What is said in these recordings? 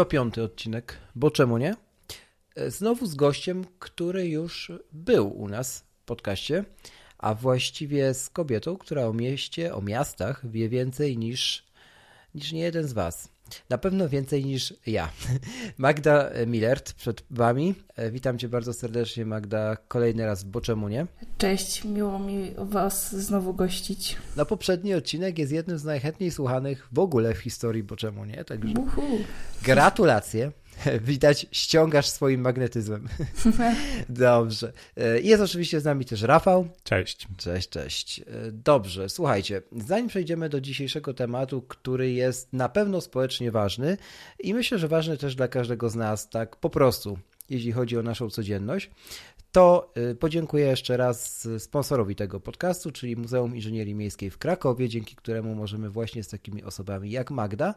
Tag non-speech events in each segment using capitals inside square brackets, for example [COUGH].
Sto piąty odcinek, bo czemu nie? E, Znowu z gościem, który już był u nas w podcaście, a właściwie z kobietą, która o mieście, o miastach wie więcej niż, niż nie jeden z Was. Na pewno więcej niż ja. [LAUGHS] Magda Millert przed Wami. E, Witam Cię bardzo serdecznie, Magda, kolejny raz, bo czemu nie? Cześć, miło mi Was znowu gościć. No poprzedni odcinek jest jednym z najchętniej słuchanych w ogóle w historii, bo czemu nie? Także Uhu. Gratulacje. [LAUGHS] Widać, ściągasz swoim magnetyzmem. [LAUGHS] Dobrze. E, Jest oczywiście z nami też Rafał. Cześć. Cześć, cześć. E, Dobrze, słuchajcie, zanim przejdziemy do dzisiejszego tematu, który jest na pewno społecznie ważny i myślę, że ważny też dla każdego z nas, tak po prostu, jeśli chodzi o naszą codzienność, to y, podziękuję jeszcze raz sponsorowi tego podcastu, czyli Muzeum Inżynierii Miejskiej w Krakowie, dzięki któremu możemy właśnie z takimi osobami jak Magda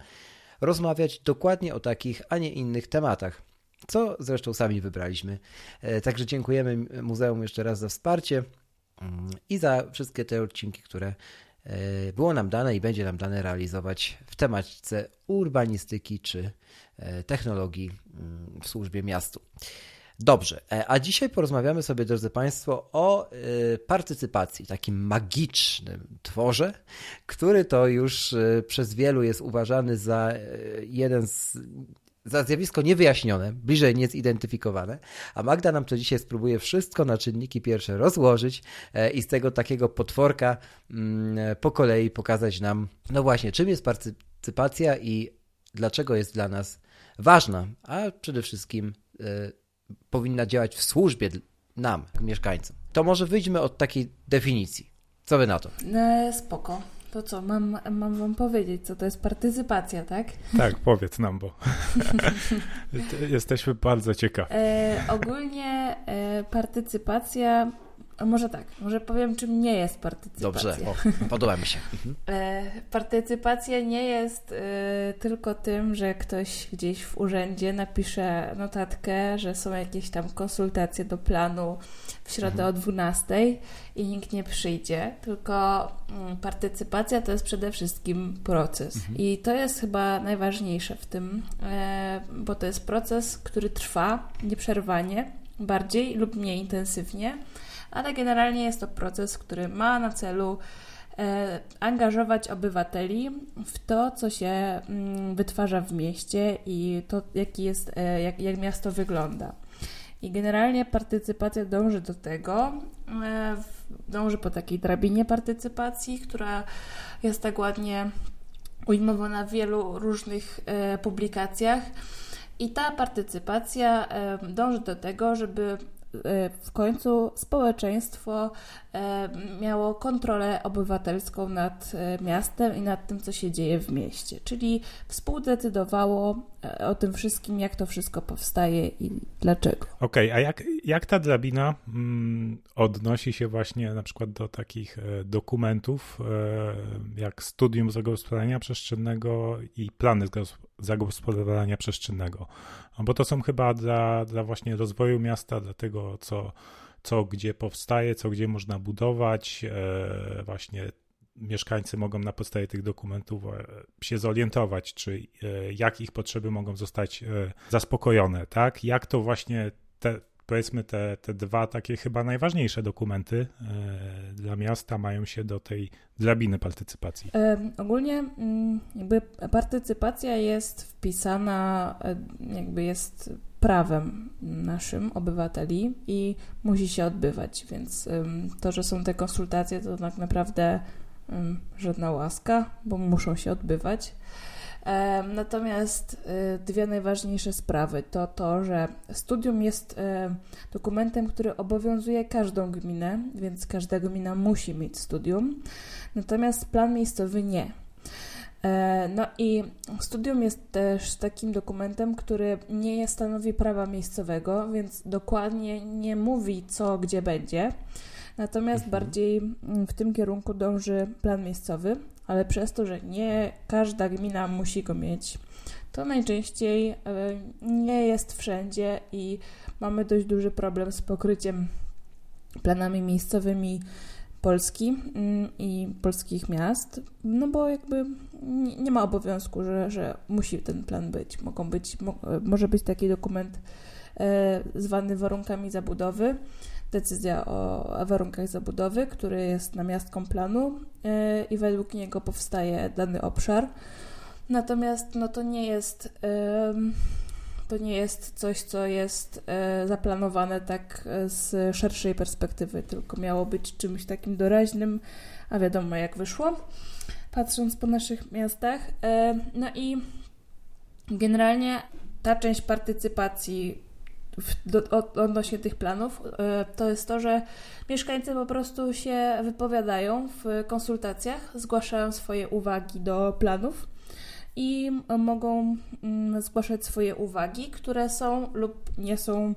rozmawiać dokładnie o takich, a nie innych tematach. Co zresztą sami wybraliśmy. E, Także dziękujemy muzeum jeszcze raz za wsparcie mm, i za wszystkie te odcinki, które e, było nam dane i będzie nam dane realizować w tematyce urbanistyki czy e, technologii mm, w służbie miastu. Dobrze, e, a dzisiaj porozmawiamy sobie, drodzy Państwo, o e, partycypacji, takim magicznym tworze, który to już e, przez wielu jest uważany za jeden z za zjawisko niewyjaśnione, bliżej niezidentyfikowane, a Magda nam to dzisiaj spróbuje wszystko na czynniki pierwsze rozłożyć i z tego takiego potworka mm, po kolei pokazać nam, no właśnie, czym jest partycypacja i dlaczego jest dla nas ważna, a przede wszystkim powinna działać w służbie nam, mieszkańcom. To może wyjdźmy od takiej definicji. Co wy na to? E, spoko. To co, mam, mam Wam powiedzieć, co to jest partycypacja, tak? Tak, powiedz nam, bo [LAUGHS] [LAUGHS] jesteśmy bardzo ciekawi. E, ogólnie e, partycypacja, a może tak, może powiem, czym nie jest partycypacja. Dobrze, o, [LAUGHS] podoba mi się. Mhm. E, Partycypacja nie jest e, tylko tym, że ktoś gdzieś w urzędzie napisze notatkę, że są jakieś tam konsultacje do planu w środę o 12 i nikt nie przyjdzie, tylko mm, partycypacja to jest przede wszystkim proces. I to jest chyba najważniejsze w tym, e, bo to jest proces, który trwa nieprzerwanie, bardziej lub mniej intensywnie, ale generalnie jest to proces, który ma na celu e, angażować obywateli w to, co się mm, wytwarza w mieście i to, jaki jest, e, jak, jak miasto wygląda. I generalnie partycypacja dąży do tego, e, dąży po takiej drabinie partycypacji, która jest tak ładnie ujmowana w wielu różnych publikacjach. I ta partycypacja dąży do tego, żeby w końcu społeczeństwo e, miało kontrolę obywatelską nad e, miastem i nad tym, co się dzieje w mieście, czyli współdecydowało e, o tym wszystkim, jak to wszystko powstaje i dlaczego. Okej, a jak, jak ta drabina mm, odnosi się właśnie na przykład do takich e, dokumentów, e, jak studium zagospodarowania przestrzennego i plany zagos- zagospodarowania przestrzennego? No bo to są chyba dla, dla właśnie rozwoju miasta, dla tego, co, co gdzie powstaje, co gdzie można budować, e, właśnie mieszkańcy mogą na podstawie tych dokumentów e, się zorientować, czy e, jak ich potrzeby mogą zostać e, zaspokojone, tak? Jak to właśnie te, powiedzmy te, te dwa takie chyba najważniejsze dokumenty dla miasta mają się do tej drabiny partycypacji. Ogólnie mm, jakby partycypacja jest wpisana, jakby jest prawem naszym obywateli i musi się odbywać, więc to, że są te konsultacje, to tak naprawdę żadna łaska, bo muszą się odbywać. Natomiast y, dwie najważniejsze sprawy to to, że studium jest dokumentem, który obowiązuje każdą gminę, więc każda gmina musi mieć studium. Natomiast plan miejscowy nie. E, no i studium jest też takim dokumentem, który nie stanowi prawa miejscowego, więc dokładnie nie mówi, co gdzie będzie. Natomiast mhm. bardziej mm, w tym kierunku dąży plan miejscowy, ale przez to, że nie każda gmina musi go mieć, to najczęściej e, nie jest wszędzie i mamy dość duży problem z pokryciem planami miejscowymi Polski mm, i polskich miast, no bo jakby nie ma obowiązku, że, że musi ten plan być. Mogą być może być taki dokument e, zwany warunkami zabudowy, decyzja o warunkach zabudowy, który jest namiastką planu e, i według niego powstaje dany obszar. Natomiast no, to nie jest to nie jest coś, co jest e, zaplanowane tak e, z szerszej perspektywy, tylko miało być czymś takim doraźnym, a wiadomo jak wyszło, patrząc po naszych miastach. No i generalnie ta część partycypacji w, do, odnośnie tych planów, to jest to, że mieszkańcy po prostu się wypowiadają w konsultacjach, zgłaszają swoje uwagi do planów i mogą mm, zgłaszać swoje uwagi, które są lub nie są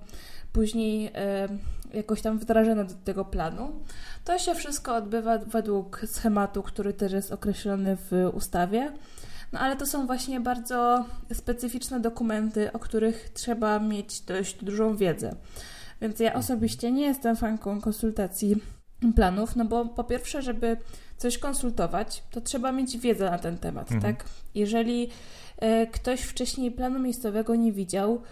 później e, jakoś tam wdrażane do tego planu. To się wszystko odbywa według schematu, który też jest określony w ustawie. No ale to są właśnie bardzo specyficzne dokumenty, o których trzeba mieć dość dużą wiedzę. Więc ja osobiście nie jestem fanką konsultacji planów, no bo po pierwsze, żeby coś konsultować, to trzeba mieć wiedzę na ten temat, mhm. tak? Jeżeli e, ktoś wcześniej planu miejscowego nie widział,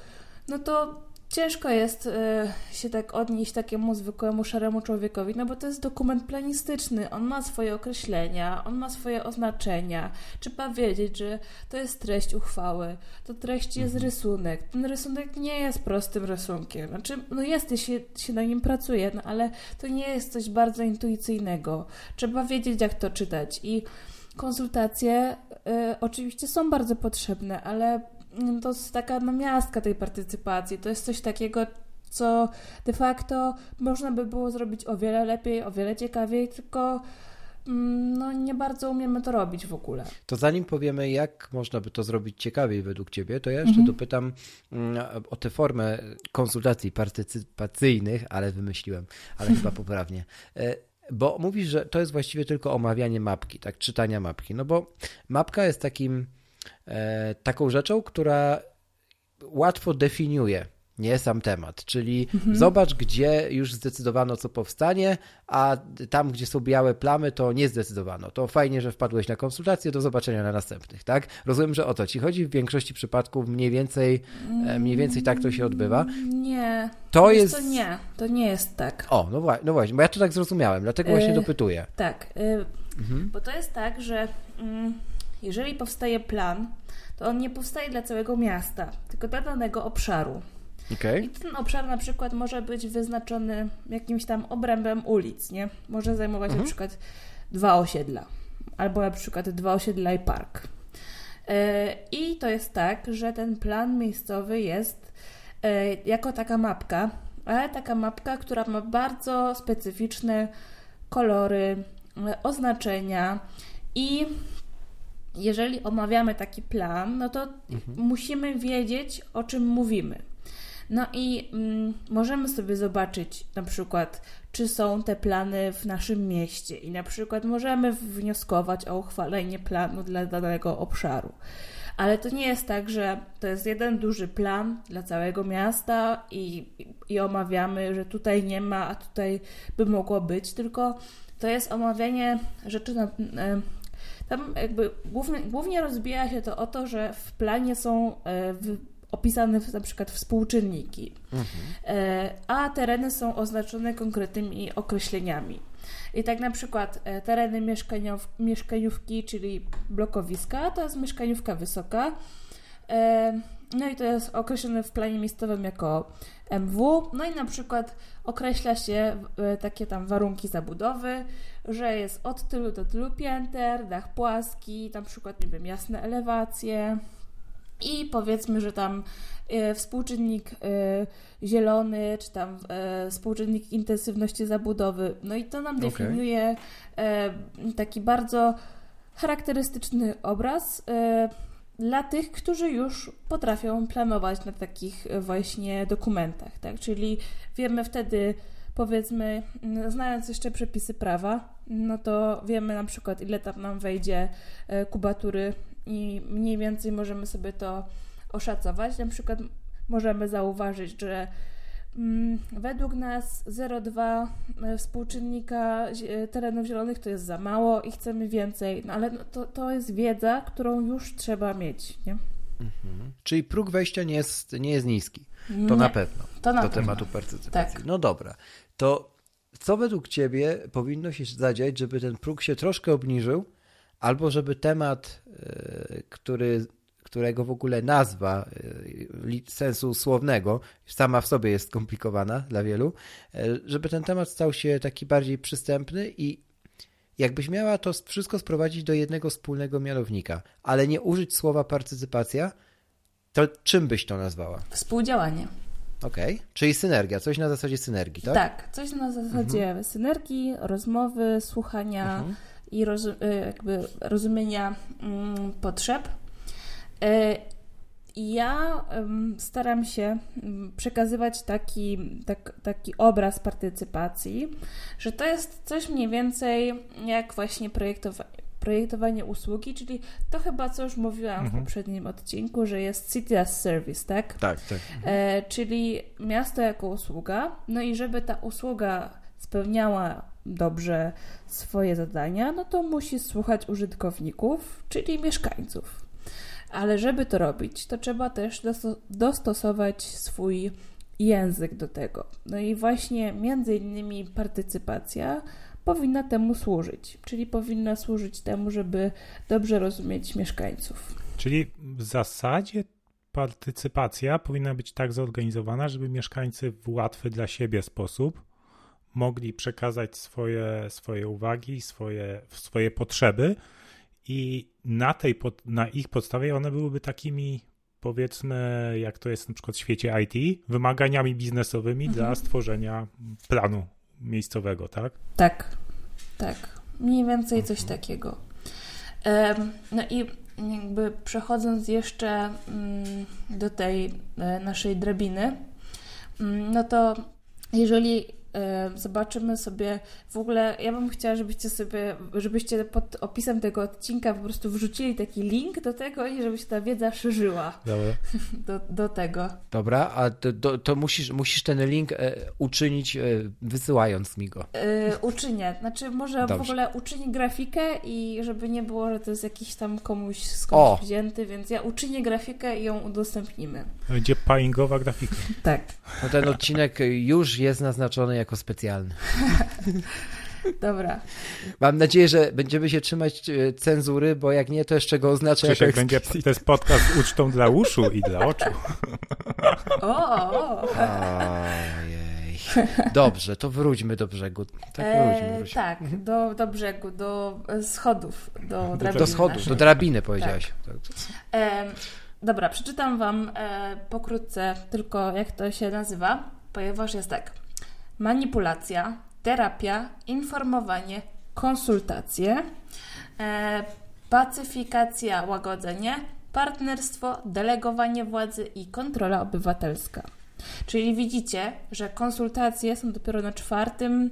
no to ciężko jest e, się tak odnieść takiemu zwykłemu, szaremu człowiekowi, no bo to jest dokument planistyczny, on ma swoje określenia, on ma swoje oznaczenia. Trzeba wiedzieć, że to jest treść uchwały, to treść jest mhm. rysunek. Ten rysunek nie jest prostym rysunkiem. Znaczy, no jest, się, się na nim pracuje, no ale to nie jest coś bardzo intuicyjnego. Trzeba wiedzieć, jak to czytać i konsultacje y, oczywiście są bardzo potrzebne, ale to jest taka namiastka tej partycypacji. To jest coś takiego, co de facto można by było zrobić o wiele lepiej, o wiele ciekawiej, tylko mm, no, nie bardzo umiemy to robić w ogóle. To zanim powiemy, jak można by to zrobić ciekawiej według Ciebie, to ja jeszcze mhm. dopytam mm, o tę formę konsultacji partycypacyjnych, ale wymyśliłem, ale chyba [LAUGHS] poprawnie. E, bo mówisz, że to jest właściwie tylko omawianie mapki, tak, czytania mapki. No bo mapka jest takim taką rzeczą, która łatwo definiuje nie sam temat, czyli mhm. zobacz, gdzie już zdecydowano, co powstanie, a tam, gdzie są białe plamy, to nie zdecydowano. To fajnie, że wpadłeś na konsultację, do zobaczenia na następnych, tak? Rozumiem, że o to ci chodzi. W większości przypadków mniej więcej, e, mniej więcej tak to się odbywa. Nie. To jest... To nie, to nie jest tak. O, no, właśnie, no właśnie, bo ja to tak zrozumiałem, dlatego właśnie yy, dopytuję. Tak, yy, mhm. bo to jest tak, że... Yy jeżeli powstaje plan, to on nie powstaje dla całego miasta, tylko dla danego obszaru. Okay. I ten obszar na przykład może być wyznaczony jakimś tam obrębem ulic, nie? Może zajmować mhm. na przykład dwa osiedla, albo na przykład dwa osiedla i park. E, I to jest tak, że ten plan miejscowy jest e, jako taka mapka, ale taka mapka, która ma bardzo specyficzne kolory, e, oznaczenia i jeżeli omawiamy taki plan, no to mhm. musimy wiedzieć, o czym mówimy. No i mm, możemy sobie zobaczyć na przykład, czy są te plany w naszym mieście i na przykład możemy wnioskować o uchwalenie planu dla danego obszaru. Ale to nie jest tak, że to jest jeden duży plan dla całego miasta i, i omawiamy, że tutaj nie ma, a tutaj by mogło być, tylko to jest omawianie rzeczy na, tam jakby głównie, głównie rozbija się to o to, że w planie są e, w, opisane na przykład współczynniki, mhm. E, a tereny są oznaczone konkretnymi określeniami. I tak na przykład e, tereny mieszkaniow, mieszkaniówki, czyli blokowiska, to jest mieszkaniówka wysoka. No i to jest określone w planie miejscowym jako MW. No i na przykład określa się e, takie tam warunki zabudowy, że jest od tylu do tylu pięter, dach płaski, na przykład, nie wiem, jasne elewacje i powiedzmy, że tam e, współczynnik e, zielony, czy tam współczynnik intensywności zabudowy. No i to nam definiuje okay. taki bardzo charakterystyczny obraz dla tych, którzy już potrafią planować na takich właśnie dokumentach, tak? Czyli wiemy wtedy, powiedzmy, znając jeszcze przepisy prawa, no to wiemy na przykład, ile tam nam wejdzie e, kubatury i mniej więcej możemy sobie to oszacować. Na przykład możemy zauważyć, że Mm, według nas 0,2 e, współczynnika e, terenów zielonych to jest za mało i chcemy więcej, no ale no to, to jest wiedza, którą już trzeba mieć. Nie? Mhm. Czyli próg wejścia nie jest, nie jest niski. To nie, na pewno. To na do pewno. tematu partycypacji. Tak. No dobra. To co według Ciebie powinno się zadziać, żeby ten próg się troszkę obniżył, albo żeby temat, e, który którego w ogóle nazwa y, sensu słownego sama w sobie jest skomplikowana dla wielu, y, żeby ten temat stał się taki bardziej przystępny i jakbyś miała to wszystko sprowadzić do jednego wspólnego mianownika, ale nie użyć słowa partycypacja, to czym byś to nazwała? Współdziałanie. Okej, okay. czyli synergia, coś na zasadzie synergii, tak? Tak, coś na zasadzie mhm. synergii, rozmowy, słuchania mhm. i roz, y, jakby rozumienia mm, potrzeb ja staram się przekazywać taki, tak, taki obraz partycypacji, że to jest coś mniej więcej jak właśnie projektowanie, projektowanie usługi, czyli to chyba co już mówiłam mhm. w poprzednim odcinku, że jest City as Service, tak? Tak, tak. E, czyli miasto jako usługa, no i żeby ta usługa spełniała dobrze swoje zadania, no to musi słuchać użytkowników, czyli mieszkańców. Ale żeby to robić, to trzeba też dostosować swój język do tego. No i właśnie między innymi partycypacja powinna temu służyć, czyli powinna służyć temu, żeby dobrze rozumieć mieszkańców. Czyli w zasadzie partycypacja powinna być tak zorganizowana, żeby mieszkańcy w łatwy dla siebie sposób mogli przekazać swoje, swoje uwagi, swoje, swoje potrzeby i na, tej, na ich podstawie one byłyby takimi, powiedzmy, jak to jest na przykład w świecie IT, wymaganiami biznesowymi mhm. dla stworzenia planu miejscowego, tak? Tak, tak. Mniej więcej coś mhm. takiego. No i jakby przechodząc jeszcze mm, do tej e, naszej drabiny, mm, no to jeżeli zobaczymy sobie w ogóle, ja bym chciała, żebyście sobie, żebyście pod opisem tego odcinka po prostu wrzucili taki link do tego i żeby się ta wiedza szerzyła Dobra. [LAUGHS] Do, do tego. Dobra, a to, to musisz, musisz ten link e, uczynić e, wysyłając mi go. E, uczynię, znaczy może Dobrze. w ogóle uczynię grafikę i żeby nie było, że to jest jakiś tam komuś skądś o. wzięty, więc ja uczynię grafikę i ją udostępnimy. Będzie paingowa grafika. tak. No ten odcinek już jest naznaczony jako specjalny. [LAUGHS] Dobra. Mam nadzieję, że będziemy się trzymać e, cenzury, bo jak nie, to jeszcze go oznacza jako będzie To jest podcast z ucztą dla uszu i dla oczu. O! Ojej. Dobrze, to wróćmy do brzegu. Tak, wróćmy, e, wróćmy. tak mhm. do, do brzegu, do schodów, do drabiny. Do schodów, do drabiny powiedziałaś. Tak. E, dobra, przeczytam wam e, pokrótce tylko jak to się nazywa, ponieważ jest tak manipulacja, terapia, informowanie, konsultacje, e, pacyfikacja, łagodzenie, partnerstwo, delegowanie władzy i kontrola obywatelska. Czyli widzicie, że konsultacje są dopiero na czwartym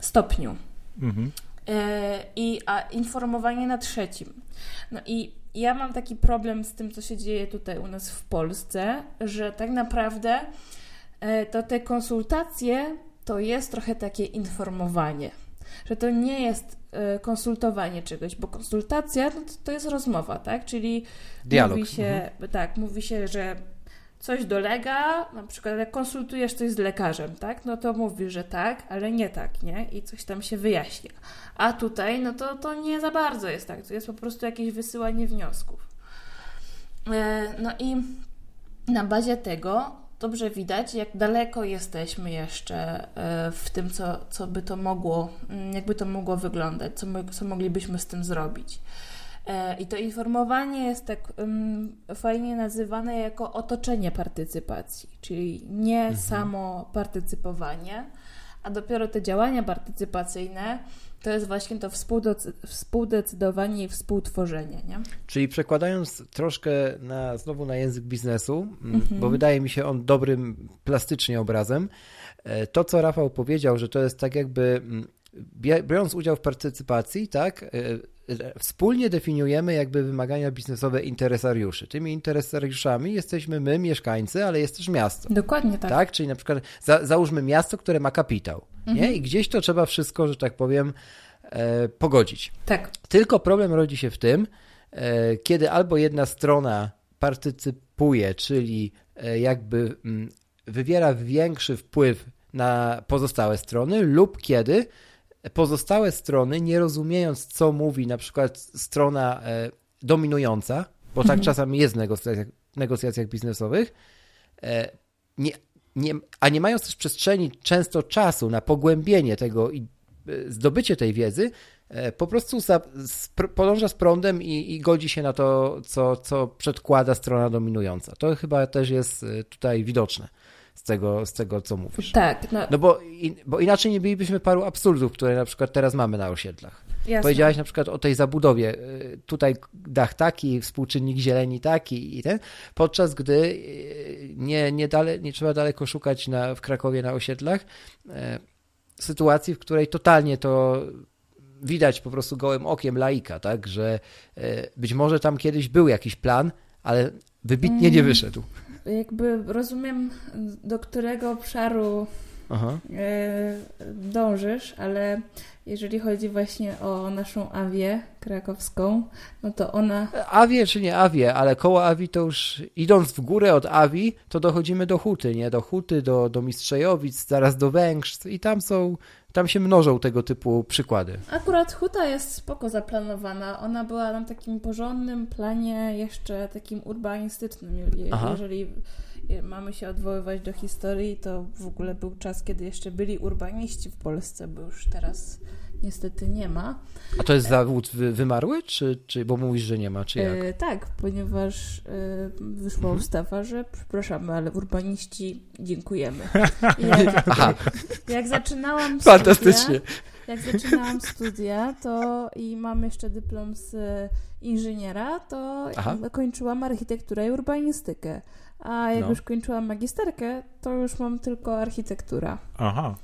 stopniu. Mhm. E, I, a informowanie na trzecim. No i ja mam taki problem z tym, co się dzieje tutaj u nas w Polsce, że tak naprawdę e, to te konsultacje to jest trochę takie informowanie, że to nie jest e, konsultowanie czegoś, bo konsultacja no to, to jest rozmowa, tak? Czyli Dialog. mówi się, mhm. tak, mówi się, że coś dolega, na przykład jak konsultujesz coś z lekarzem, tak? No to mówi, że tak, ale nie tak, nie? I coś tam się wyjaśnia. A tutaj, no to, to nie za bardzo jest tak, to jest po prostu jakieś wysyłanie wniosków. E, no i na bazie tego dobrze widać, jak daleko jesteśmy jeszcze e, w tym, co, co by to mogło, mm, jakby to mogło wyglądać, co, co moglibyśmy z tym zrobić. E, I to informowanie jest tak um, fajnie nazywane jako otoczenie partycypacji, czyli nie mhm. samo partycypowanie, a dopiero te działania partycypacyjne to jest właśnie to współdecydowanie i współtworzenie. Nie? Czyli przekładając troszkę na, znowu na język biznesu, mm, bo mhm. wydaje mi się on dobrym plastycznie obrazem, e, to co Rafał powiedział, że to jest tak jakby biorąc udział w partycypacji, tak, e, wspólnie definiujemy jakby wymagania biznesowe interesariuszy. Tymi interesariuszami jesteśmy my, mieszkańcy, ale jest też miasto. Dokładnie tak. tak? Czyli na przykład za, załóżmy miasto, które ma kapitał. Mhm. Nie? I gdzieś to trzeba wszystko, że tak powiem, e, pogodzić. Tak. Tylko problem rodzi się w tym, e, kiedy albo jedna strona partycypuje, czyli e, jakby m, mm, wywiera większy wpływ na pozostałe strony, lub kiedy pozostałe strony, nie rozumiejąc, co mówi na przykład strona e, dominująca, bo tak mhm. czasami jest w negocjacjach, negocjacjach biznesowych, e, nie, nie, a nie mając też przestrzeni, często czasu na pogłębienie tego i e, zdobycie tej wiedzy, po prostu za, spr podąża z prądem i, i, godzi się na to, co, co przedkłada strona dominująca. To chyba też jest tutaj widoczne z tego, z tego co mówisz. Tak. No, no bo, bo inaczej nie bylibyśmy paru absurdów, które na przykład teraz mamy na osiedlach. Jasne. Powiedziałaś na przykład o tej zabudowie. Y, tutaj dach taki, współczynnik zieleni taki i ten, podczas gdy y, nie, nie, dale, nie trzeba daleko szukać na, w Krakowie na osiedlach y, sytuacji, w której totalnie to widać po prostu gołym okiem laika, tak, że być może tam kiedyś był jakiś plan, ale wybitnie mm. nie wyszedł jakby rozumiem, do którego obszaru Aha. E, dążysz, ale jeżeli chodzi właśnie o naszą awię krakowską, no to ona... Awię czy nie awię, ale koło awi to już idąc w górę od awi, to dochodzimy do huty, nie? Do huty, do, do Mistrzejowic, zaraz do Węgrz i tam są tam się mnożą tego typu przykłady. Akurat huta jest spoko zaplanowana. Ona była na takim porządnym planie, jeszcze takim urbanistycznym. Aha. Jeżeli mamy się odwoływać do historii, to w ogóle był czas, kiedy jeszcze byli urbaniści w Polsce, bo już teraz niestety nie ma. A to jest zawód wymarły, czy, czy bo mówisz, że nie ma, czy jak? E, tak, ponieważ e, wyszła mhm. ustawa, że przepraszamy, ale urbaniści dziękujemy. [LAUGHS] Jak, Aha. jak zaczynałam Fantastycznie. Studia, jak zaczynałam studia, to i mam jeszcze dyplom z inżyniera, to Aha. kończyłam architekturę i urbanistykę. A jak no. już kończyłam magisterkę, to już mam tylko architektura. Aha.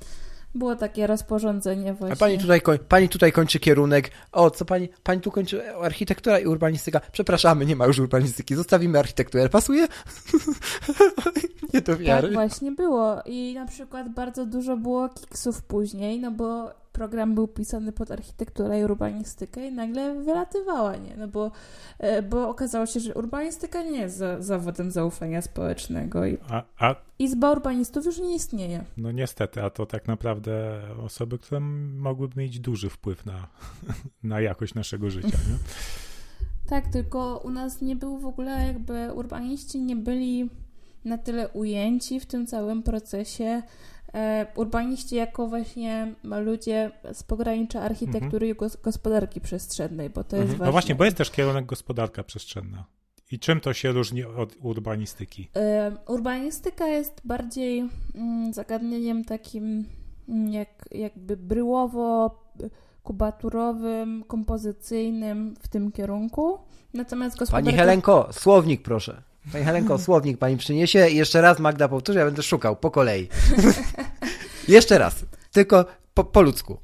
Było takie rozporządzenie właśnie. A pani tutaj, pani tutaj kończy kierunek. O, co pani? Pani tu kończy architektura i urbanistyka. Przepraszamy, nie ma już urbanistyki. Zostawimy architekturę. Pasuje? [LAUGHS] nie do wiary. Tak właśnie było. I na przykład bardzo dużo było kiksów później, no bo program był pisany pod architekturę i urbanistykę i nagle wylatywała, nie? No bo, e, bo okazało się, że urbanistyka nie jest za, zawodem zaufania społecznego i a, a... Izba Urbanistów już nie istnieje. No niestety, a to tak naprawdę osoby, które mogłyby mieć duży wpływ na, [LAUGHS] na jakość naszego życia, nie? [LAUGHS] Tak, tylko u nas nie był w ogóle jakby urbaniści nie byli na tyle ujęci w tym całym procesie urbaniści jako właśnie ludzie z pogranicza architektury mhm. i gospodarki przestrzennej, bo to jest mhm. właśnie... No właśnie, bo jest też kierunek gospodarka przestrzenna. I czym to się różni od urbanistyki? E, urbanistyka jest bardziej mm, zagadnieniem takim mm, jak, jakby bryłowo kubaturowym, kompozycyjnym w tym kierunku. Natomiast gospodarka... Pani Helenko, słownik proszę. Pani Helenko, słownik pani przyniesie. Jeszcze raz Magda powtórzy, ja będę szukał po kolei. [LAUGHS] Jeszcze raz. Tylko po, po ludzku.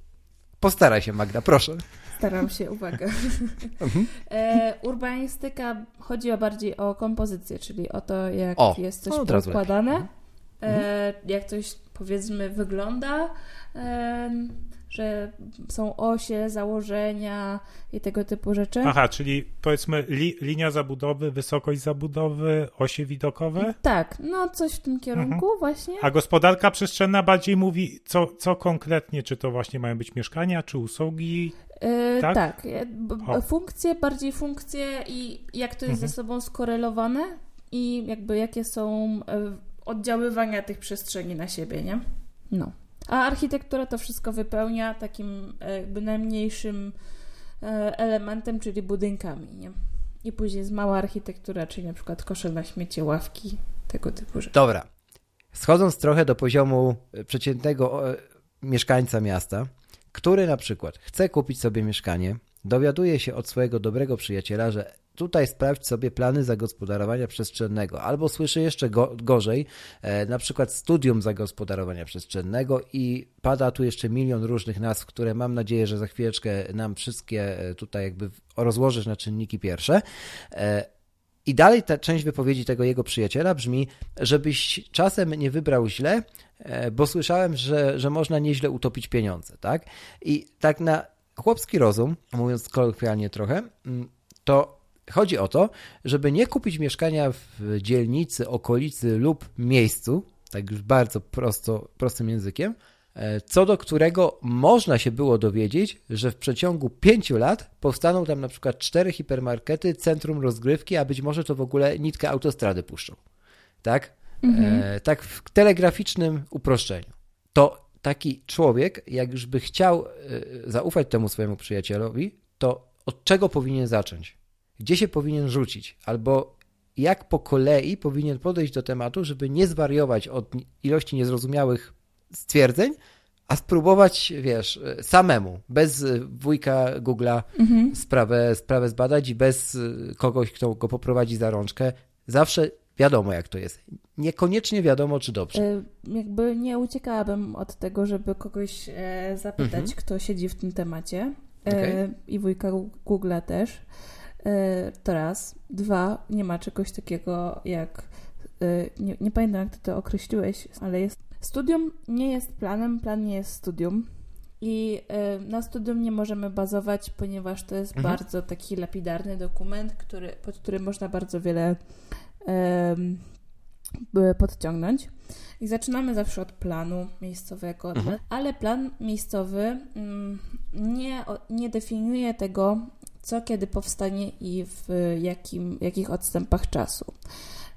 Postaraj się, Magda, proszę. Staram się, uwaga. [LAUGHS] Mhm. E, urbanistyka chodzi o bardziej o kompozycję, czyli o to, jak o, jest coś poukładane, mhm. e, jak coś powiedzmy wygląda. E, że są osie, założenia i tego typu rzeczy. Aha, czyli powiedzmy li, linia zabudowy, wysokość zabudowy, osie widokowe? Tak, no coś w tym kierunku mhm. właśnie. A gospodarka przestrzenna bardziej mówi, co, co konkretnie, czy to właśnie mają być mieszkania, czy usługi? Yy, tak, tak. funkcje, bardziej funkcje i jak to jest mhm. ze sobą skorelowane, i jakby jakie są e, oddziaływania tych przestrzeni na siebie, nie? No. A architektura to wszystko wypełnia takim e, jakby najmniejszym e, elementem, czyli budynkami, nie? I później jest mała architektura, czyli na przykład kosze na śmiecie, ławki, tego typu rzeczy. Dobra. Schodząc trochę do poziomu przeciętnego mieszkańca miasta, który na przykład chce kupić sobie mieszkanie, dowiaduje się od swojego dobrego przyjaciela, że tutaj sprawdź sobie plany zagospodarowania przestrzennego, albo słyszy jeszcze go, gorzej, e, na przykład studium zagospodarowania przestrzennego i pada tu jeszcze milion różnych nazw, które mam nadzieję, że za chwileczkę nam wszystkie e, tutaj jakby rozłożysz na czynniki pierwsze. E, I dalej ta część wypowiedzi tego jego przyjaciela brzmi, żebyś czasem nie wybrał źle, bo słyszałem, że, że można nieźle utopić pieniądze, tak? I tak na chłopski rozum, mówiąc kolokwialnie trochę, mm, to Chodzi o to, żeby nie kupić mieszkania w dzielnicy, okolicy lub miejscu, tak już bardzo prosto, prostym językiem, e, co do którego można się było dowiedzieć, że w przeciągu pięciu lat powstaną tam na przykład cztery hipermarkety, centrum rozgrywki, a być może to w ogóle nitkę autostrady puszczą. Tak? Mhm. E, tak w telegraficznym uproszczeniu. To taki człowiek, jak już by chciał e, zaufać temu swojemu przyjacielowi, to od czego powinien zacząć? gdzie się powinien rzucić, albo jak po kolei powinien podejść do tematu, żeby nie zwariować od ilości niezrozumiałych stwierdzeń, a spróbować, wiesz, samemu, bez wujka Google'a mhm. sprawę, sprawę zbadać i bez kogoś, kto go poprowadzi za rączkę. Zawsze wiadomo, jak to jest. Niekoniecznie wiadomo, czy dobrze. E, jakby nie uciekałabym od tego, żeby kogoś e, zapytać, mhm. kto siedzi w tym temacie. E, okay. I wujka Google'a też. To raz. Dwa, nie ma czegoś takiego jak. Nie, nie pamiętam, jak ty to określiłeś, ale jest. Studium nie jest planem, plan nie jest studium. I na studium nie możemy bazować, ponieważ to jest mhm. bardzo taki lapidarny dokument, który, pod którym można bardzo wiele podciągnąć. I zaczynamy zawsze od planu miejscowego, mhm. ale plan miejscowy um, nie, nie definiuje tego, co kiedy powstanie i w jakim, jakich odstępach czasu.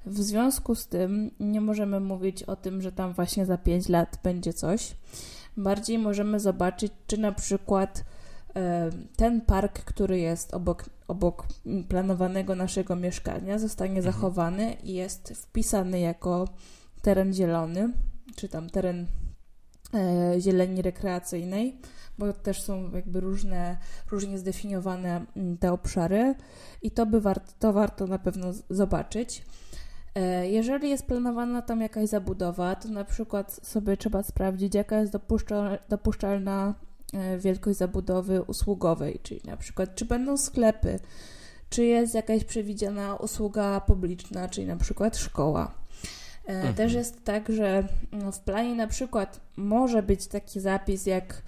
W związku z tym nie możemy mówić o tym, że tam właśnie za 5 lat będzie coś. Bardziej możemy zobaczyć, czy na przykład ten park, który jest obok, obok planowanego naszego mieszkania, zostanie mhm. zachowany i jest wpisany jako teren zielony, czy tam teren e, zieleni rekreacyjnej bo też są jakby różne, różnie zdefiniowane mm, te obszary i to by warto, to warto na pewno zobaczyć. E, jeżeli jest planowana tam jakaś zabudowa, to na przykład sobie trzeba sprawdzić, jaka jest dopuszczalna e, wielkość zabudowy usługowej, czyli na przykład czy będą sklepy, czy jest jakaś przewidziana usługa publiczna, czyli na przykład szkoła. E, mhm. Też jest tak, że no, w planie na przykład może być taki zapis jak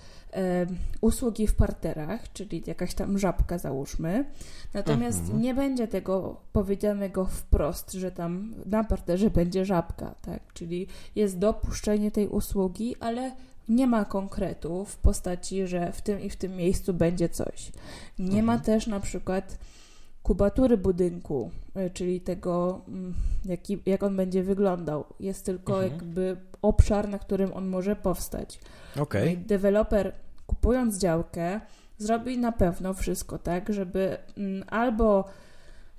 usługi w parterach, czyli jakaś tam żabka załóżmy. Natomiast mhm. nie będzie tego powiedzianego wprost, że tam na parterze będzie żabka, tak? Czyli jest dopuszczenie tej usługi, ale nie ma konkretu w postaci, że w tym i w tym miejscu będzie coś. Nie mhm. ma też na przykład kubatury budynku, e, czyli tego, mm, jaki, jak on będzie wyglądał. Jest tylko mhm. jakby obszar, na którym on może powstać. Okay. Deweloper kupując działkę zrobi na pewno wszystko tak, żeby mm, albo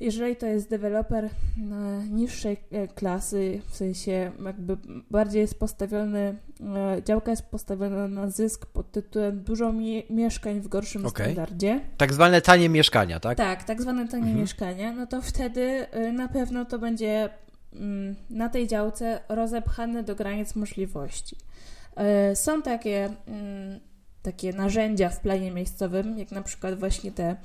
jeżeli to jest deweloper e, niższej e, klasy, w sensie jakby bardziej jest postawiony, e, działka jest postawiona na zysk pod tytułem dużo mieszkań w gorszym okay. standardzie. Tak zwane tanie mieszkania, tak? Tak, tak zwane tanie mhm. mieszkania, no to wtedy na pewno to będzie mm, na tej działce rozepchane do granic możliwości. Są takie mm, takie narzędzia w planie miejscowym, jak na przykład właśnie te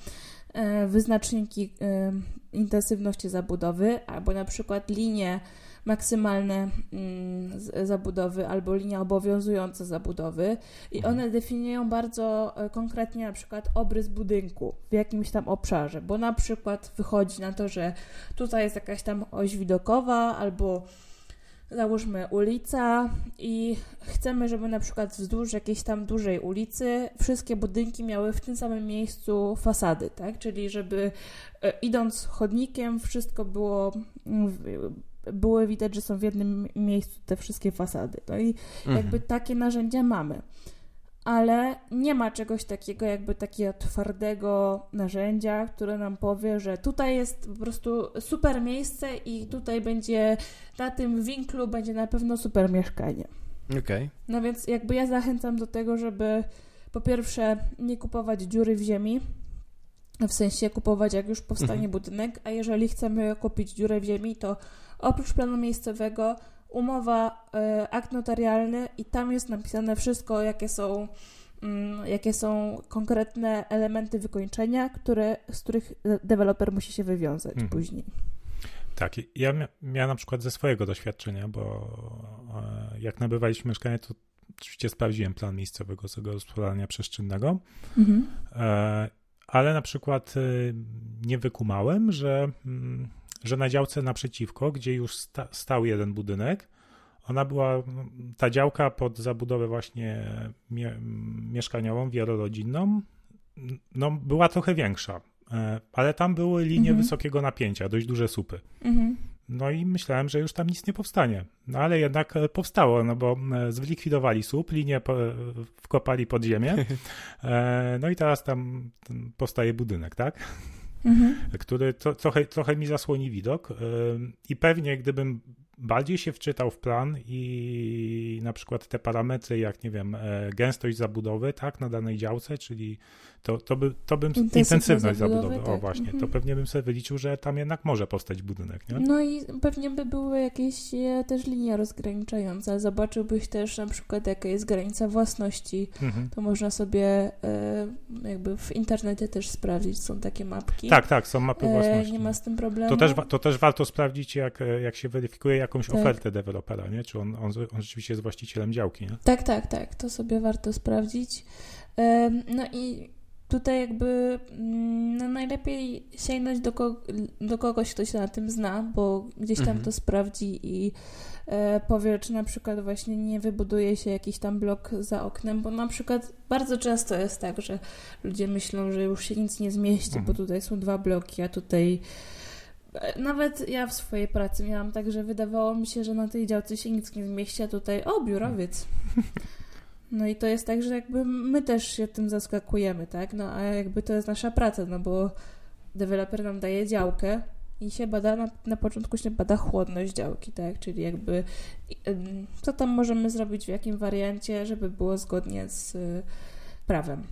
wyznaczniki e, intensywności zabudowy, albo na przykład linie maksymalne mm, zabudowy albo linia obowiązująca zabudowy i mhm. one definiują bardzo e, konkretnie na przykład obrys budynku w jakimś tam obszarze, bo na przykład wychodzi na to, że tutaj jest jakaś tam oś widokowa albo załóżmy ulica i chcemy, żeby na przykład wzdłuż jakiejś tam dużej ulicy wszystkie budynki miały w tym samym miejscu fasady, tak? Czyli żeby e, idąc chodnikiem wszystko było było widać, że są w jednym miejscu te wszystkie fasady. No i mhm. jakby takie narzędzia mamy ale nie ma czegoś takiego, jakby takiego twardego narzędzia, które nam powie, że tutaj jest po prostu super miejsce i tutaj będzie, na tym winklu będzie na pewno super mieszkanie. Okej. Okay. No więc jakby ja zachęcam do tego, żeby po pierwsze nie kupować dziury w ziemi, w sensie kupować jak już powstanie mhm. budynek, a jeżeli chcemy kupić dziurę w ziemi, to oprócz planu miejscowego umowa, e, akt notarialny i tam jest napisane wszystko, jakie są, mm, jakie są konkretne elementy wykończenia, które, z których deweloper musi się wywiązać mhm. później. Tak, ja miałem na przykład ze swojego doświadczenia, bo e, jak nabywaliśmy mieszkanie, to oczywiście sprawdziłem plan miejscowego zagospodarowania przestrzennego, mhm. E, ale na przykład nie wykumałem, że mm, że na działce naprzeciwko, gdzie już sta, stał jeden budynek, ona była, ta działka pod zabudowę właśnie mie, mieszkaniową, wielorodzinną, no była trochę większa, e, ale tam były linie mhm. wysokiego napięcia, dość duże słupy. Mhm. No i myślałem, że już tam nic nie powstanie. No ale jednak e, powstało, no bo e, zlikwidowali słup, linię wkopali pod ziemię. [LAUGHS] No i teraz tam powstaje budynek, tak? Mhm. który to, trochę, trochę mi zasłoni widok. I pewnie gdybym bardziej się wczytał w plan i na przykład te parametry, jak nie wiem, e, gęstość zabudowy, tak, na danej działce, czyli to, to, by, to bym intensywność zabudowy, tak. o właśnie, mhm. to pewnie bym sobie wyliczył, że tam jednak może powstać budynek, nie? No i pewnie by były jakieś e, też linie rozgraniczające, zobaczyłbyś też na przykład jaka jest granica własności, mhm. to można sobie e, jakby w internecie też sprawdzić, są takie mapki. Tak, tak, są mapy własności. Nie ma z tym problemu. To też, to też warto sprawdzić, jak, jak się weryfikuje jakąś tak. ofertę dewelopera, nie? Czy on, on, on rzeczywiście jest właścicielem działki, nie? Tak, tak, tak, to sobie warto sprawdzić. No i tutaj jakby mm, no najlepiej sięgnąć do, ko do kogoś, kto się na tym zna, bo gdzieś tam mhm. to sprawdzi i e, powie, czy na przykład właśnie nie wybuduje się jakiś tam blok za oknem, bo na przykład bardzo często jest tak, że ludzie myślą, że już się nic nie zmieści, mhm. bo tutaj są dwa bloki, a tutaj nawet ja w swojej pracy miałam tak, że wydawało mi się, że na tej działce się nic nie zmieści, a tutaj o, biurowiec. [LAUGHS] No i to jest tak, że jakby my też się tym zaskakujemy, tak? No a jakby to jest nasza praca, no bo deweloper nam daje działkę i się bada, na, na początku się bada chłodność działki, tak? Czyli jakby co tam możemy zrobić, w jakim wariancie, żeby było zgodnie z prawem.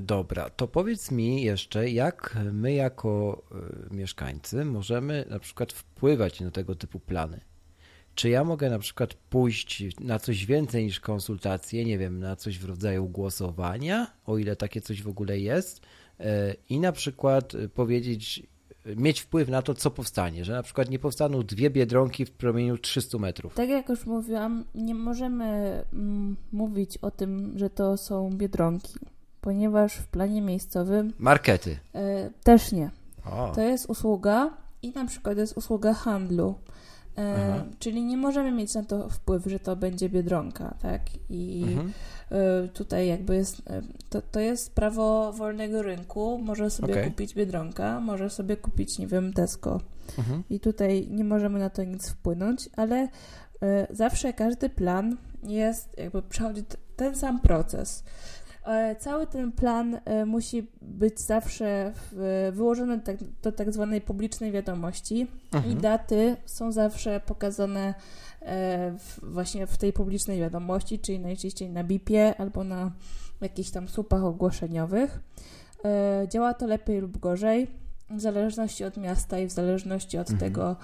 Dobra, to powiedz mi jeszcze, jak my jako y, mieszkańcy możemy na przykład wpływać na tego typu plany? Czy ja mogę na przykład pójść na coś więcej niż konsultacje, nie wiem, na coś w rodzaju głosowania, o ile takie coś w ogóle jest, e, i na przykład powiedzieć, mieć wpływ na to, co powstanie, że na przykład nie powstaną dwie biedronki w promieniu 300 metrów. Tak jak już mówiłam, nie możemy mm, mówić o tym, że to są biedronki, ponieważ w planie miejscowym. Markety. Y, też nie. O. To jest usługa i na przykład jest usługa handlu. E, czyli nie możemy mieć na to wpływ, że to będzie biedronka, tak? I mhm. e, tutaj jakby jest, e, to, to jest prawo wolnego rynku. Może sobie okay. kupić biedronka, może sobie kupić, nie wiem, Tesco. Mhm. I tutaj nie możemy na to nic wpłynąć, ale e, zawsze każdy plan jest, jakby przechodzi ten sam proces. E, cały ten plan e, musi być zawsze wyłożony tak, do tak zwanej publicznej wiadomości mhm. i daty są zawsze pokazane e, właśnie w tej publicznej wiadomości, czyli najczęściej na BIP-ie albo na jakichś tam słupach ogłoszeniowych. Działa to lepiej lub gorzej, w zależności od miasta i w zależności od mhm. tego,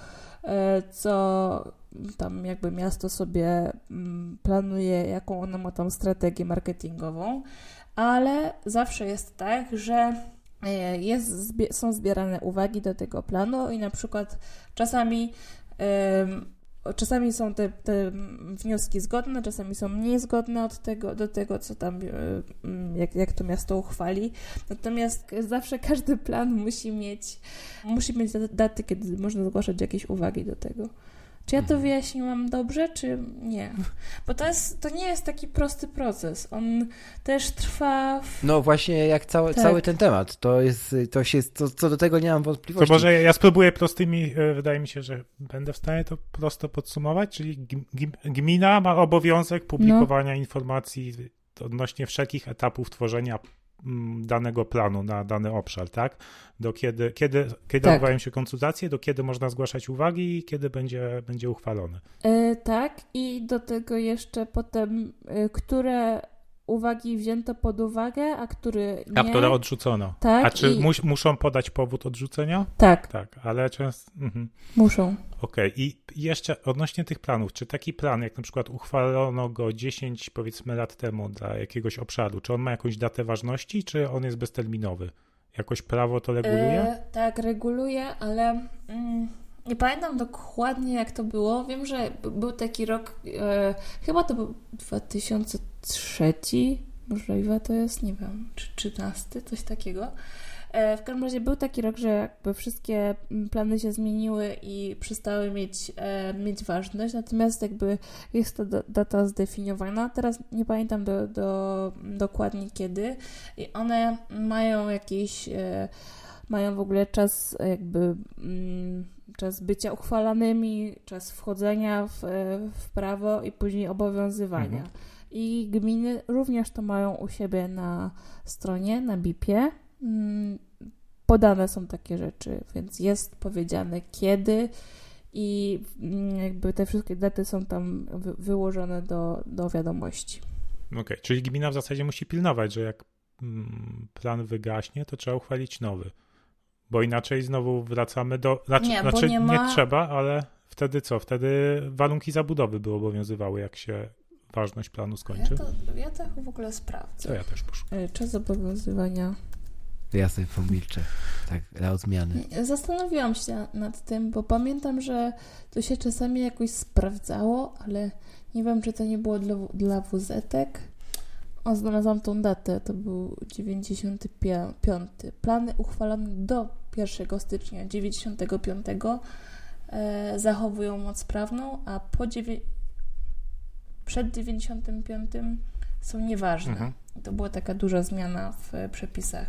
co tam jakby miasto sobie mm, planuje, jaką ono ma tam strategię marketingową, ale zawsze jest tak, że e, jest, są zbierane uwagi do tego planu i na przykład czasami czasami są te, te, wnioski zgodne, czasami są mniej zgodne od tego, do tego, co tam, e, jak, jak to miasto uchwali. Natomiast zawsze każdy plan musi mieć, musi mieć daty, kiedy można zgłaszać jakieś uwagi do tego. Czy ja to Mhm. wyjaśniłam dobrze, czy nie? Bo to, jest, to nie jest taki prosty proces. On też trwa. W... No właśnie jak cały, Tak. cały ten temat, to jest, to się, to, co do tego nie mam To wątpliwości. może ja, ja spróbuję prostymi, e, wydaje mi się, że będę w stanie to prosto podsumować, czyli gm- gm- gmina ma obowiązek publikowania informacji odnośnie wszelkich etapów tworzenia danego planu na dany obszar, tak? Do kiedy, kiedy, kiedy Tak. odbywają się konsultacje, do kiedy można zgłaszać uwagi i kiedy będzie, będzie uchwalony. E, tak, i do tego jeszcze potem, e, które uwagi wzięto pod uwagę, a które nie. A które odrzucono. Tak, A czy i- mus, muszą podać powód odrzucenia? Tak, Tak, ale często. Mhm. muszą. Okej, i jeszcze odnośnie tych planów, czy taki plan, jak na przykład uchwalono go 10 powiedzmy lat temu dla jakiegoś obszaru, czy on ma jakąś datę ważności, czy on jest bezterminowy? Jakoś prawo to reguluje? E, tak, reguluje, ale mm, nie pamiętam dokładnie jak to było. Wiem, że był taki rok, e, chyba to był 2003, możliwe to jest, nie wiem, czy 13, coś takiego. E, w każdym razie był taki rok, że jakby wszystkie plany się zmieniły i przestały mieć, e, mieć ważność, natomiast jakby jest ta da- data zdefiniowana. Teraz nie pamiętam do, do, dokładnie kiedy i one mają jakiś, e, mają w ogóle czas jakby mm, czas bycia uchwalanymi, czas wchodzenia w, w prawo i później obowiązywania. Mhm. I gminy również to mają u siebie na stronie, na BIP-ie. Mm, Podane są takie rzeczy, więc jest powiedziane kiedy i mm, jakby te wszystkie daty są tam wy- wyłożone do, do wiadomości. Okej, czyli gmina w zasadzie musi pilnować, że jak mm, plan wygaśnie, to trzeba uchwalić nowy. Bo inaczej znowu wracamy do. Znaczy, Nie, znaczy nie nie, ma- trzeba, ale wtedy co? Wtedy warunki zabudowy by obowiązywały, jak się ważność planu skończy. Ja to, ja to w ogóle sprawdzę. To ja też poszukam. E, Czas obowiązywania. Ja sobie pomilczę, tak dla odmiany. Zastanowiłam się nad tym, bo pamiętam, że to się czasami jakoś sprawdzało, ale nie wiem, czy to nie było dla, dla WZ-ek. O, znalazłam tą datę, to był 95. Plany uchwalone do 1 stycznia 95 e, zachowują moc prawną, a po dziewię... przed 95 są nieważne. Mhm. To była taka duża zmiana w e, przepisach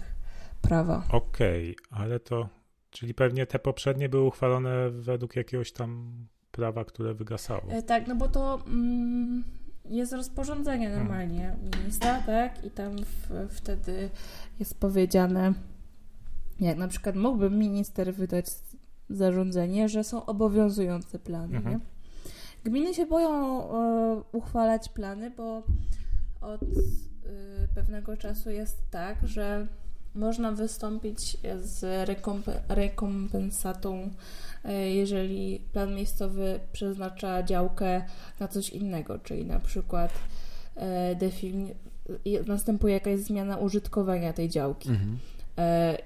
prawa. Okej, ale to. Czyli pewnie te poprzednie były uchwalone według jakiegoś tam prawa, które wygasało. E, Tak, no bo to mm, jest rozporządzenie Hmm. normalnie ministra, tak? I tam w, wtedy jest powiedziane, jak na przykład mógłby minister wydać zarządzenie, że są obowiązujące plany, Mhm. nie? Gminy się boją e, uchwalać plany, bo od e, pewnego czasu jest tak, że można wystąpić z rekomp- rekompensatą, e, jeżeli plan miejscowy przeznacza działkę na coś innego, czyli na przykład defini- następuje jakaś zmiana użytkowania tej działki Mhm.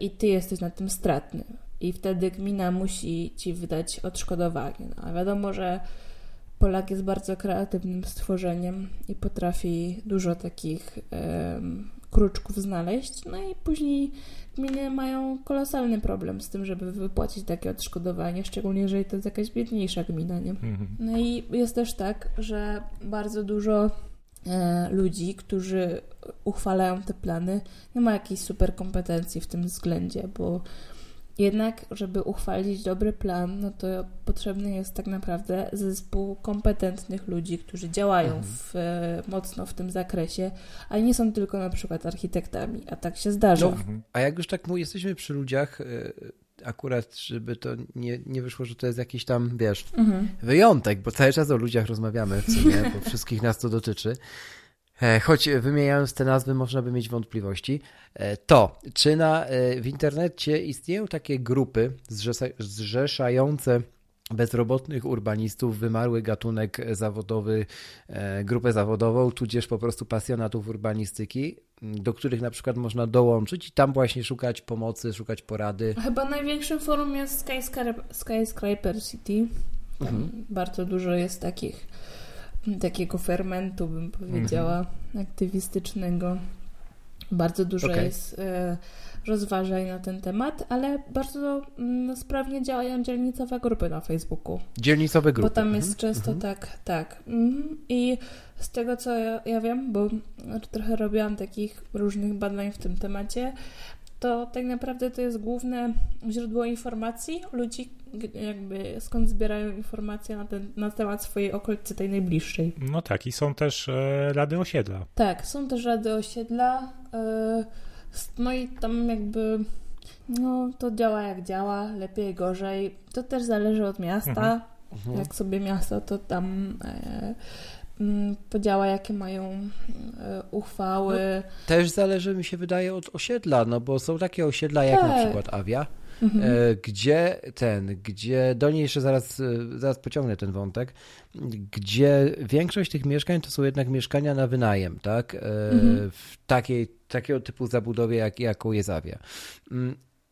i ty jesteś na tym stratny. I wtedy gmina musi ci wydać odszkodowanie. No, a wiadomo, że Polak jest bardzo kreatywnym stworzeniem i potrafi dużo takich kruczków znaleźć. No i później gminy mają kolosalny problem z tym, żeby wypłacić takie odszkodowanie, szczególnie jeżeli to jest jakaś biedniejsza gmina, nie? Mhm. No i jest też tak, że bardzo dużo e, ludzi, którzy uchwalają te plany, nie ma jakiejś super kompetencji w tym względzie, bo jednak, żeby uchwalić dobry plan, no to potrzebny jest tak naprawdę zespół kompetentnych ludzi, którzy działają Mhm. w, e, mocno w tym zakresie, a nie są tylko na przykład architektami, a tak się zdarza. No, Mhm. A jak już tak mu jesteśmy przy ludziach, y, akurat, żeby to nie, nie wyszło, że to jest jakiś tam, wiesz, Mhm. wyjątek, bo cały czas o ludziach rozmawiamy w sumie, bo wszystkich nas to dotyczy. E, Choć wymieniając te nazwy można by mieć wątpliwości, E, to czy na, e, w internecie istnieją takie grupy zrzeszające bezrobotnych urbanistów, wymarły gatunek zawodowy, grupę zawodową, tudzież po prostu pasjonatów urbanistyki, do których na przykład można dołączyć i tam właśnie szukać pomocy, szukać porady. Chyba największym forum jest Skyscraper, City. Mhm. bardzo dużo jest takich, takiego fermentu, bym powiedziała, aktywistycznego. Bardzo dużo Okay. jest e, rozważań na ten temat, ale bardzo mm, sprawnie działają dzielnicowe grupy na Facebooku. Dzielnicowe grupy. Bo tam jest Mhm. często tak, tak. Mhm. I z tego co ja, ja wiem, bo trochę robiłam takich różnych badań w tym temacie, to tak naprawdę to jest główne źródło informacji ludzi, jakby skąd zbierają informacje na, ten, na temat swojej okolicy, tej najbliższej. No tak, i są też e, rady osiedla. Tak, są też rady osiedla. s- No i tam jakby no to działa jak działa, lepiej, gorzej. To też zależy od miasta. Mhm. Jak sobie miasto to tam e, podziała, jakie mają e, uchwały. Też zależy, mi się wydaje, od osiedla, no bo są takie osiedla jak na Tak. przykład Avia, Mhm. e, gdzie ten, gdzie do niej jeszcze zaraz, e, zaraz pociągnę ten wątek, gdzie większość tych mieszkań to są jednak mieszkania na wynajem, tak? Mhm. W takiej, takiego typu zabudowie, jak, jaką jest Avia.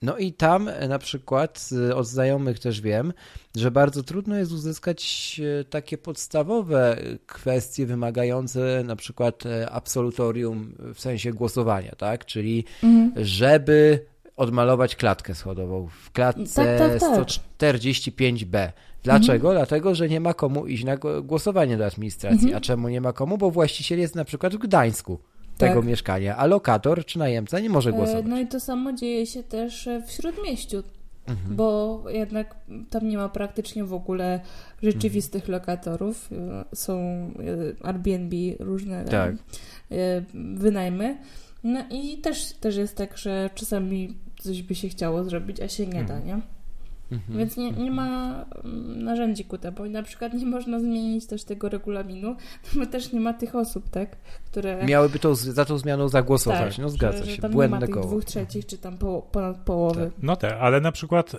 No i tam e, na przykład od znajomych też wiem, że bardzo trudno jest uzyskać e, takie podstawowe kwestie wymagające na przykład e, absolutorium w sensie głosowania, tak? Czyli Mhm. żeby odmalować klatkę schodową w klatce Tak, tak, tak. 145b. Dlaczego? Mhm. Dlatego, że nie ma komu iść na gło- głosowanie do administracji. Mhm. A czemu nie ma komu? Bo właściciel jest na przykład w Gdańsku tego Tak. mieszkania, a lokator czy najemca nie może E, głosować. No i to samo dzieje się też e, w śródmieściu, Mhm. bo jednak tam nie ma praktycznie w ogóle rzeczywistych lokatorów. E, Są Airbnb, różne Tak. wynajmy. No i też, też jest tak, że czasami coś by się chciało zrobić, a się nie da, nie? Mhm. Więc nie, nie ma mm, narzędzi ku temu. I na przykład nie można zmienić też tego regulaminu, bo też nie ma tych osób, tak? Które... Miałyby to, za tą zmianą zagłosować. tak, no zgadza że, że się. tam Błędne nie ma tych koło. dwóch trzecich, czy tam po, ponad połowy. No tak, ale na przykład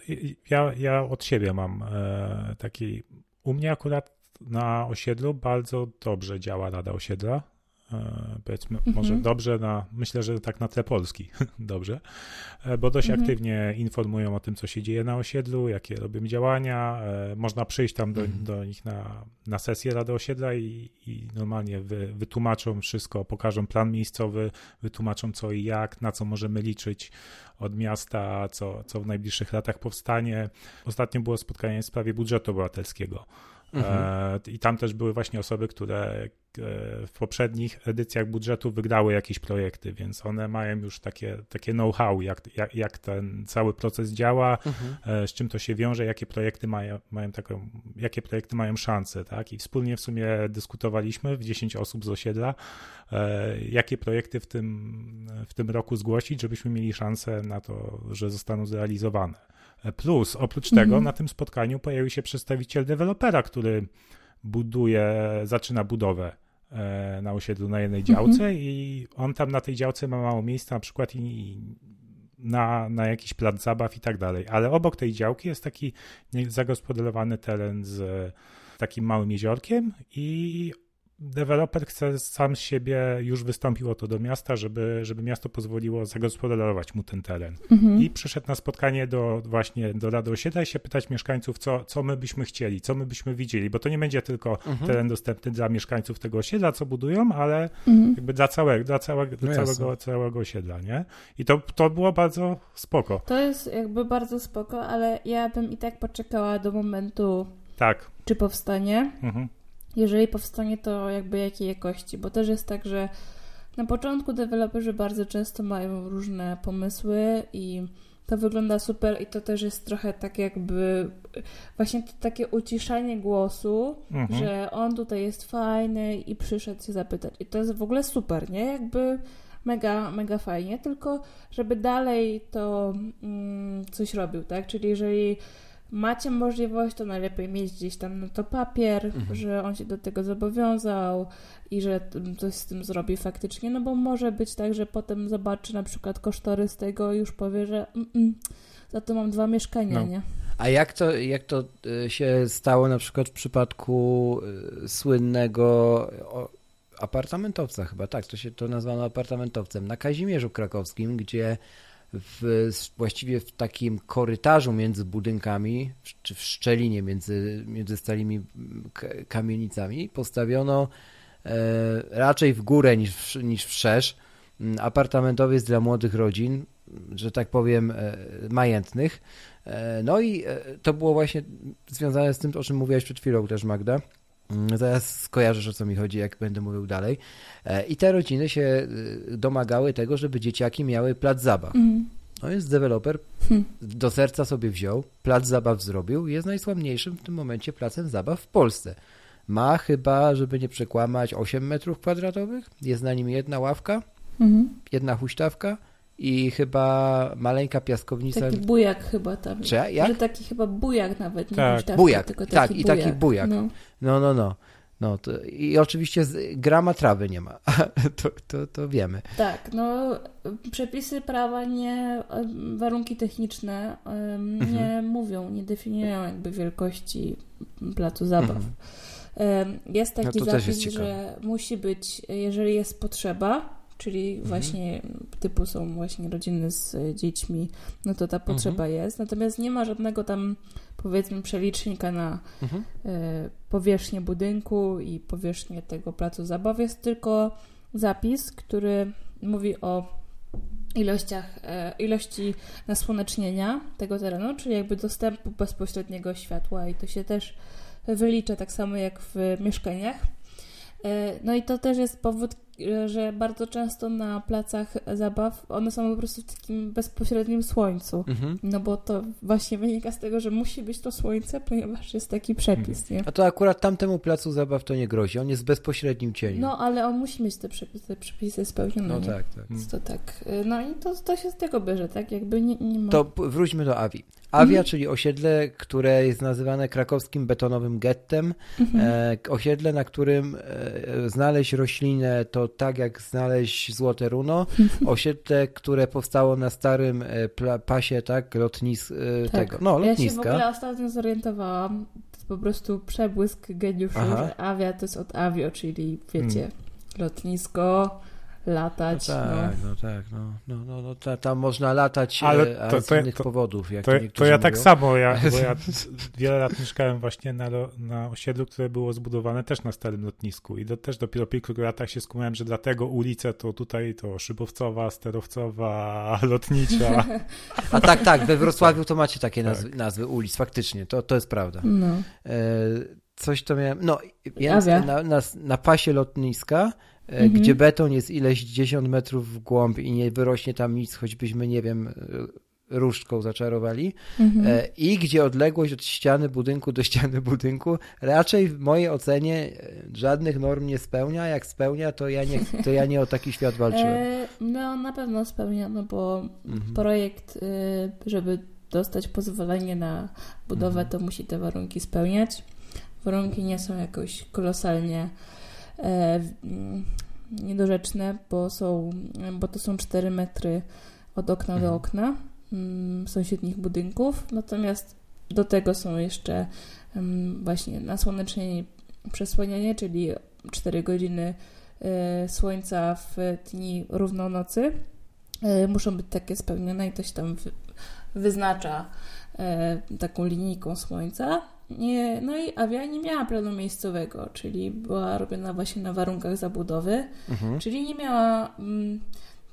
ja, ja od siebie mam e, taki. U mnie akurat na osiedlu bardzo dobrze działa Rada Osiedla. E, powiedzmy, Mhm. może dobrze na, myślę, że tak na tle Polski, [LAUGHS] dobrze, e, bo dość Mhm. aktywnie informują o tym, co się dzieje na osiedlu, jakie robią działania. E, można przyjść tam do, Mhm. do nich na, na sesję Rady Osiedla i, i normalnie wy, wytłumaczą wszystko, pokażą plan miejscowy, wytłumaczą co i jak, na co możemy liczyć od miasta, co, co w najbliższych latach powstanie. Ostatnio było spotkanie w sprawie budżetu obywatelskiego. Mhm. E, I tam też były właśnie osoby, które e, w poprzednich edycjach budżetu wygrały jakieś projekty, więc one mają już takie, takie know-how, jak, jak, jak ten cały proces działa, Mhm. e, z czym to się wiąże, jakie projekty mają, mają taką, jakie projekty mają szansę, tak? I wspólnie w sumie dyskutowaliśmy w 10 osób z osiedla, jakie projekty w tym, w tym roku zgłosić, żebyśmy mieli szansę na to, że zostaną zrealizowane. Plus, oprócz Mhm. tego, na tym spotkaniu pojawił się przedstawiciel dewelopera, który buduje, zaczyna budowę e, na osiedlu na jednej Mhm. działce i on tam na tej działce ma mało miejsca na przykład i, na, na jakiś plac zabaw i tak dalej, ale obok tej działki jest taki zagospodarowany teren z takim małym jeziorkiem i deweloper chce sam z siebie, już wystąpił o to do miasta, żeby, żeby miasto pozwoliło zagospodarować mu ten teren. Mhm. I przyszedł na spotkanie do właśnie do Rady Osiedla i się pytać mieszkańców, co, co my byśmy chcieli, co my byśmy widzieli, bo to nie będzie tylko Mhm. teren dostępny dla mieszkańców tego osiedla, co budują, ale Mhm. jakby dla całego, dla całego, dla No jasne. całego, całego osiedla, nie? I to, to było bardzo spoko. To jest jakby bardzo spoko, ale ja bym i tak poczekała do momentu, Tak. czy powstanie. Mhm. Jeżeli powstanie, to jakby jakiej jakości, bo też jest tak, że na początku deweloperzy bardzo często mają różne pomysły i to wygląda super i to też jest trochę tak jakby właśnie to takie uciszanie głosu, Mhm. że on tutaj jest fajny i przyszedł się zapytać. I to jest w ogóle super, nie? Jakby mega, mega fajnie, tylko żeby dalej to mm, coś robił, tak? Czyli jeżeli macie możliwość, to najlepiej mieć gdzieś tam na to papier, Mhm. że on się do tego zobowiązał i że coś z tym zrobi faktycznie, no bo może być tak, że potem zobaczy na przykład kosztorys tego i już powie, że mm, mm, za to mam dwa mieszkania, No. nie? A jak to, jak to y, się stało na przykład w przypadku y, słynnego apartamentowca chyba, tak, to się to nazwano apartamentowcem, na Kazimierzu Krakowskim, gdzie w, właściwie w takim korytarzu między budynkami, w- czy w szczelinie między, między starymi kamienicami postawiono e, raczej w górę niż w, niż mm, apartamentowiec dla młodych rodzin, że tak powiem, e, majętnych. E, No i to było właśnie związane z tym, o czym mówiłaś przed chwilą też, Magda. Mm, Zaraz skojarzysz, o co mi chodzi, jak będę mówił dalej. E, I te rodziny się e, domagały tego, żeby dzieciaki miały plac zabaw. Mhm. No jest deweloper, Hmm. do serca sobie wziął, plac zabaw zrobił, jest najsławniejszym w tym momencie placem zabaw w Polsce. Ma chyba, żeby nie przekłamać, 8 metrów kwadratowych, jest na nim jedna ławka, Mhm. jedna huśtawka i chyba maleńka piaskownica. Taki bujak chyba tam. Czy ja- jak? Że taki chyba bujak nawet, nie Tak. huśtawka, Bujak, tylko tak, taki i taki bujak. No. No, no, no. no to, I oczywiście z, grama trawy nie ma, [LAUGHS] to, to, to wiemy. Tak, no przepisy prawa nie, warunki techniczne Mhm. nie mówią, nie definiują jakby wielkości placu zabaw. Em, Jest taki Mhm. No to też zapis, jest że musi być, jeżeli jest potrzeba, czyli Mhm. właśnie typu są właśnie rodziny z e, dziećmi, no to ta potrzeba Mhm. jest. Natomiast nie ma żadnego tam powiedzmy przelicznika na Mhm. e, powierzchnię budynku i powierzchnię tego placu zabaw. Jest tylko zapis, który mówi o ilościach, e, ilości nasłonecznienia tego terenu, czyli jakby dostępu bezpośredniego światła i to się też wylicza tak samo jak w mieszkaniach. No i to też jest powód, że bardzo często na placach zabaw one są po prostu w takim bezpośrednim słońcu. Mhm. No bo to właśnie wynika z tego, że musi być to słońce, ponieważ jest taki przepis, nie? A to akurat tamtemu placu zabaw to nie grozi, on jest w bezpośrednim cieniu. No, ale on musi mieć te przepisy, te przepisy spełnione. No nie? tak, tak. Więc To tak. y, No i to, to się z tego bierze, tak? Jakby nie, nie ma. To wróćmy do Awi. Avia, Mhm. czyli osiedle, które jest nazywane krakowskim betonowym gettem. Mhm. E, osiedle, na którym e, znaleźć roślinę to tak jak znaleźć złote runo. [LAUGHS] Osiedle, które powstało na starym e, pasie, tak, lotnis e, Tak. tego, no Ja się w lotniska. ogóle ostatnio zorientowałam. To jest po prostu przebłysk geniuszu, Aha. że awia to jest od avio, czyli wiecie, lotnisko, No latać. tak, no, tak, no, no, no, no ta, tam można latać, Ale Ale to- z to ja- innych to- powodów, jak To, to, ja tak mówią. samo, ja, bo ja [LAUGHS] wiele lat mieszkałem właśnie na, na osiedlu, które było zbudowane też na starym lotnisku i do, też dopiero po kilku latach się skumałem, że dlatego ulice to tutaj to szybowcowa, sterowcowa, [LAUGHS] lotnicza. [LAUGHS] A tak, tak, we Wrocławiu to macie takie nazwy, Tak. nazwy ulic, faktycznie, to, to jest prawda. No. E, coś to miałem. No, Awia. na, na, na pasie lotniska, e, Mhm. gdzie beton jest ileś dziesiąt metrów w głąb i nie wyrośnie tam nic, choćbyśmy, nie wiem, e, różdżką zaczarowali. Mhm. E, I gdzie odległość od ściany budynku do [LAUGHS] ściany budynku raczej w mojej ocenie e, żadnych norm nie spełnia. Jak spełnia, to ja nie, to ja nie o taki świat walczyłem. E, no na pewno spełnia, no bo Mhm. projekt, żeby dostać pozwolenie na budowę, Mhm. to musi te warunki spełniać. Warunki nie są jakoś kolosalnie e, niedorzeczne, bo, są, bo to są 4 metry od okna do Mhm. okna mm, sąsiednich budynków. Natomiast do tego są jeszcze mm, właśnie nasłonecznienie i przesłanianie, czyli 4 godziny e, słońca w dni równonocy e, muszą być takie spełnione i to się tam wy, wyznacza e, taką linijką słońca. Nie, no i Avia nie miała planu miejscowego, czyli była robiona właśnie na warunkach zabudowy, Mhm. czyli nie miała. Mm,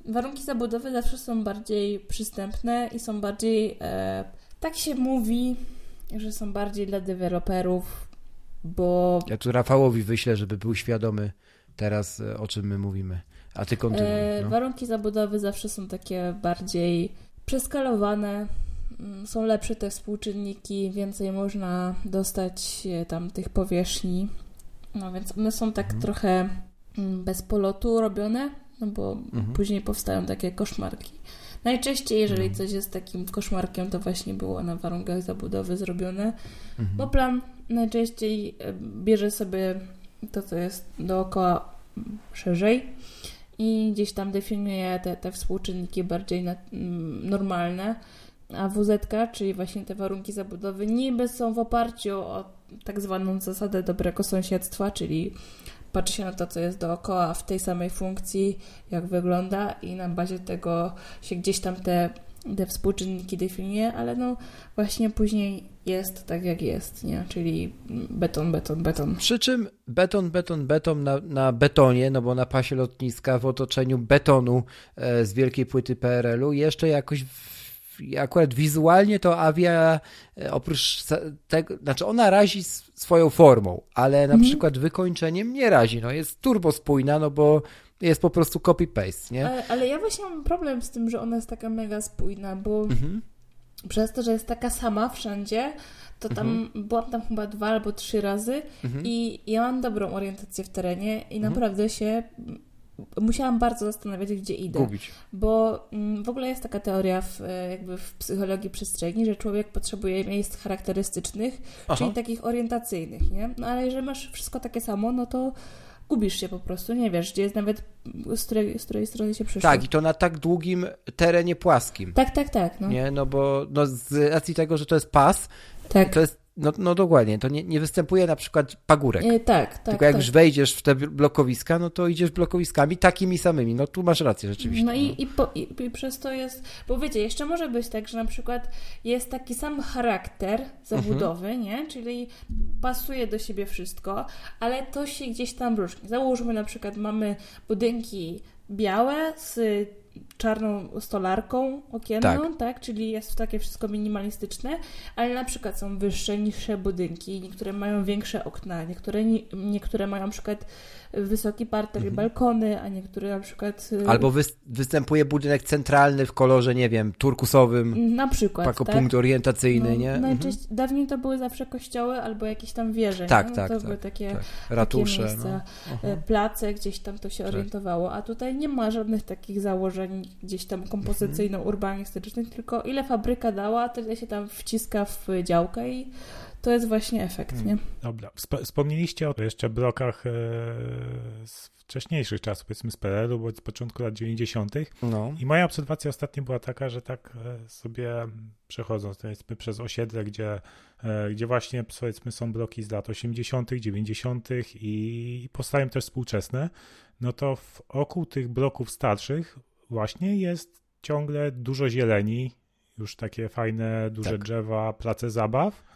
warunki zabudowy zawsze są bardziej przystępne i są bardziej. E, tak się mówi, że są bardziej dla deweloperów, bo Ja tu Rafałowi wyślę, żeby był świadomy teraz, e, o czym my mówimy. A ty kontynuuj. E, No. Warunki zabudowy zawsze są takie bardziej przeskalowane, są lepsze te współczynniki, więcej można dostać e, tam tych powierzchni. No więc one są tak Mhm. trochę mm, bez polotu robione, no bo Mhm. później powstają takie koszmarki. Najczęściej, jeżeli Mhm. coś jest takim koszmarkiem, to właśnie było na warunkach zabudowy zrobione. Mhm. Bo plan najczęściej e, bierze sobie to, co jest dookoła mm, szerzej i gdzieś tam definiuje te, te współczynniki bardziej na, mm, normalne. A WZ, czyli właśnie te warunki zabudowy, niby są w oparciu o tak zwaną zasadę dobrego sąsiedztwa, czyli patrzy się na to, co jest dookoła w tej samej funkcji, jak wygląda i na bazie tego się gdzieś tam te te współczynniki definiuje, ale no właśnie później jest tak jak jest, nie? Czyli beton, beton, beton. Przy czym beton, beton, beton na, na betonie, no bo na pasie lotniska w otoczeniu betonu e, z wielkiej płyty PRL-u jeszcze jakoś w, akurat wizualnie to Avia e, oprócz tego, znaczy ona razi swoją formą, ale na mhm. przykład wykończeniem nie razi, no jest turbo spójna, no bo jest po prostu copy-paste, nie? Ale, ale, ja właśnie mam problem z tym, że ona jest taka mega spójna, bo mhm. przez to, że jest taka sama wszędzie, to tam mhm. byłam tam chyba dwa albo trzy razy mhm. i ja mam dobrą orientację w terenie i mhm. naprawdę się musiałam bardzo zastanawiać, gdzie idę. Gubić. Bo mm, w ogóle jest taka teoria w, e, jakby w psychologii przestrzeni, że człowiek potrzebuje miejsc charakterystycznych, Aha. czyli takich orientacyjnych, nie? No ale jeżeli masz wszystko takie samo, no to gubisz się po prostu, nie wiesz, gdzie jest nawet, z której, z której strony się przyszło. Tak, i to na tak długim terenie płaskim. Tak, tak, tak. No. Nie, no bo no z racji tego, że to jest pas, tak. to jest no, no dokładnie, to nie, nie występuje na przykład pagórek. E, tak, tak. Tylko jak tak. już wejdziesz w te blokowiska, no to idziesz blokowiskami takimi samymi. No tu masz rację rzeczywiście. No, no. I, i, po, i, i, przez to jest, bo wiecie, jeszcze może być tak, że na przykład jest taki sam charakter zabudowy, mhm. nie? Czyli pasuje do siebie wszystko, ale to się gdzieś tam różni. Załóżmy na przykład mamy budynki białe z czarną stolarką okienną, tak. tak. Czyli jest takie wszystko minimalistyczne, ale na przykład są wyższe, niższe budynki, niektóre mają większe okna, niektóre, niektóre mają na przykład wysoki parter mhm. balkony, a niektóre na przykład... Y, Albo wy, występuje budynek centralny w kolorze, nie wiem, turkusowym. Na przykład, Jako tak? punkt orientacyjny, no, nie? Najczęściej, mhm. Dawniej to były zawsze kościoły albo jakieś tam wieże, Tak, tak, To tak, były takie, tak. Ratusze, takie miejsca, no. Place, gdzieś tam to się tak. orientowało, a tutaj nie ma żadnych takich założeń gdzieś tam kompozycyjno-urbanistycznych, tylko ile fabryka dała, tyle się tam wciska w działkę i to jest właśnie efekt, hmm. nie? Dobra. Wspomnieliście o jeszcze blokach e, z wcześniejszych czasów, powiedzmy z PRL-u, bo z początku lat 90. No. I moja obserwacja ostatnio była taka, że tak e, sobie przechodząc powiedzmy przez osiedle, gdzie, e, gdzie właśnie powiedzmy są bloki z lat 80., 90. i powstają też współczesne, no to wokół tych bloków starszych właśnie jest ciągle dużo zieleni, już takie fajne, duże tak. drzewa, place zabaw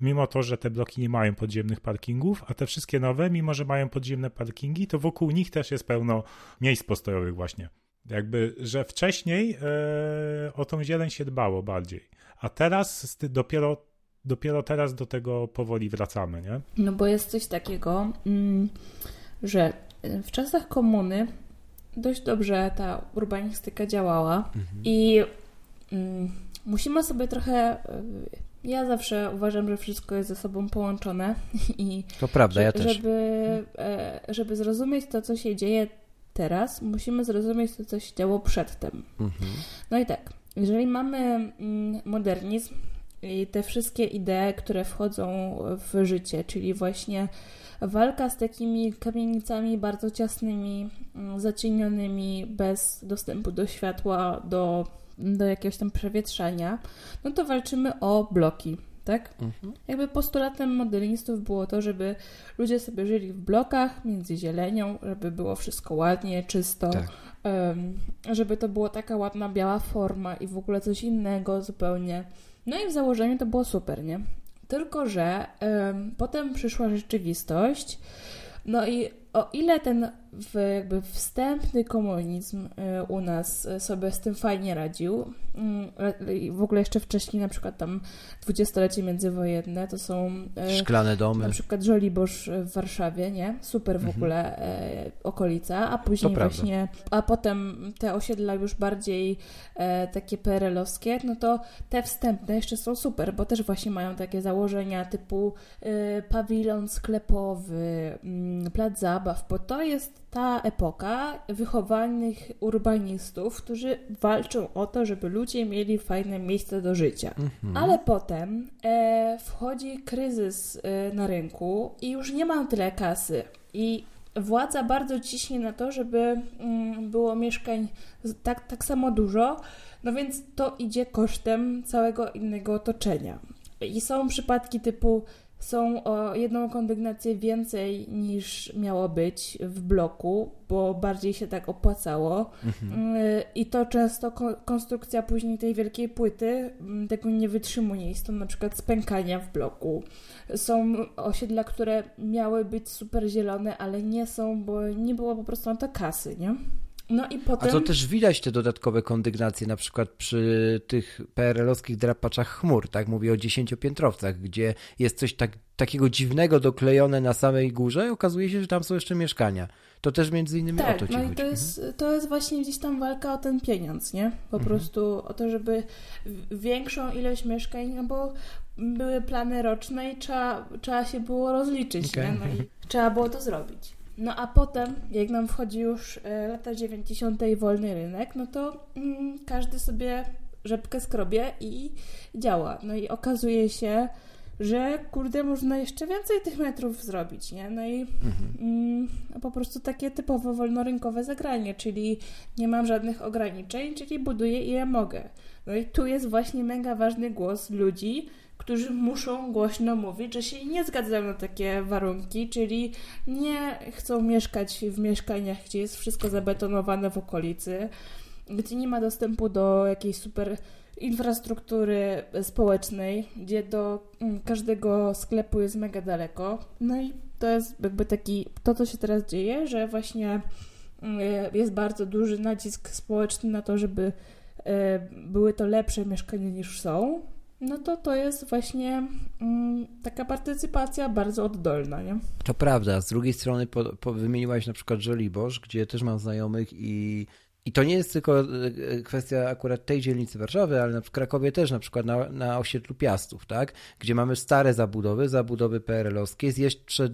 mimo to, że te bloki nie mają podziemnych parkingów, a te wszystkie nowe, mimo że mają podziemne parkingi, to wokół nich też jest pełno miejsc postojowych właśnie. Jakby, że wcześniej e, o tą zieleń się dbało bardziej, a teraz dopiero, dopiero teraz do tego powoli wracamy, nie? No bo jest coś takiego, mm, że w czasach komuny dość dobrze ta urbanistyka działała mhm. i mm, musimy sobie trochę ja zawsze uważam, że wszystko jest ze sobą połączone [LAUGHS] i to prawda, ja też. Żeby, e, żeby zrozumieć to, co się dzieje teraz, musimy zrozumieć to, co się działo przedtem. Mhm. No i tak, jeżeli mamy mm, modernizm i te wszystkie idee, które wchodzą w życie, czyli właśnie walka z takimi kamienicami bardzo ciasnymi, mm, zacienionymi, bez dostępu do światła, do do jakiegoś tam przewietrzenia, no to walczymy o bloki, tak? Mhm. Jakby postulatem modernistów było to, żeby ludzie sobie żyli w blokach między zielenią, żeby było wszystko ładnie, czysto, tak. żeby to była taka ładna biała forma i w ogóle coś innego zupełnie. No i w założeniu to było super, nie? Tylko, że potem przyszła rzeczywistość, no i o ile ten w jakby wstępny komunizm y, u nas sobie z tym fajnie radził, mm, w ogóle jeszcze wcześniej na przykład tam dwudziestolecie międzywojenne to są y, szklane domy. Na przykład Żoliborz w Warszawie, nie? Super w mhm. ogóle e, okolica, a później właśnie, a potem te osiedla już bardziej takie perelowskie, no to te wstępne jeszcze są super, bo też właśnie mają takie założenia typu pawilon sklepowy, mm, plac zabaw, bo to jest ta epoka wychowanych urbanistów, którzy walczą o to, żeby ludzie mieli fajne miejsce do życia. Mhm. Ale potem e, wchodzi kryzys e, na rynku i już nie ma tyle kasy. I władza bardzo ciśnie na to, żeby mm, było mieszkań tak, tak samo dużo, no więc to idzie kosztem całego innego otoczenia. I są przypadki typu są o jedną kondygnację więcej niż miało być w bloku, bo bardziej się tak opłacało. Mhm. Y, I to często konstrukcja później tej wielkiej płyty mm, tego nie wytrzymuje. Jest to na przykład spękania w bloku. Są osiedla, które miały być super zielone, ale nie są, bo nie było po prostu na to kasy, nie? No i potem... A to też widać te dodatkowe kondygnacje, na przykład przy tych PRL-owskich drapaczach chmur, tak? Mówię o dziesięciopiętrowcach, gdzie jest coś tak, takiego dziwnego doklejone na samej górze i okazuje się, że tam są jeszcze mieszkania. To też między innymi tak, o to ci no chodzi. i to jest, mhm. to jest właśnie gdzieś tam walka o ten pieniądz, nie? Po mhm. prostu o to, żeby większą ilość mieszkań, no bo były plany roczne i trzeba, trzeba się było rozliczyć, okay. nie? No i trzeba było to zrobić. No a potem, jak nam wchodzi już e, lata 90. i wolny rynek, no to mm, każdy sobie rzepkę skrobie i działa. No i okazuje się, że kurde, można jeszcze więcej tych metrów zrobić, nie? No i mhm. mm, po prostu takie typowo wolnorynkowe zagranie, czyli nie mam żadnych ograniczeń, czyli buduję ile mogę. No i tu jest właśnie mega ważny głos ludzi, którzy muszą głośno mówić, że się nie zgadzają na takie warunki, czyli nie chcą mieszkać w mieszkaniach, gdzie jest wszystko zabetonowane w okolicy, gdzie nie ma dostępu do jakiejś super infrastruktury społecznej, gdzie do mm, każdego sklepu jest mega daleko. No i to jest jakby taki, to co się teraz dzieje, że właśnie mm, jest bardzo duży nacisk społeczny na to, żeby e, były to lepsze mieszkania niż są no to to jest właśnie mm, taka partycypacja bardzo oddolna, nie? To prawda. Z drugiej strony po, po wymieniłaś na przykład Żoliborz, gdzie też mam znajomych i i to nie jest tylko e, e, kwestia akurat tej dzielnicy Warszawy, ale w Krakowie też na przykład na, na osiedlu Piastów, tak? Gdzie mamy stare zabudowy, zabudowy PRL-owskie z jeszcze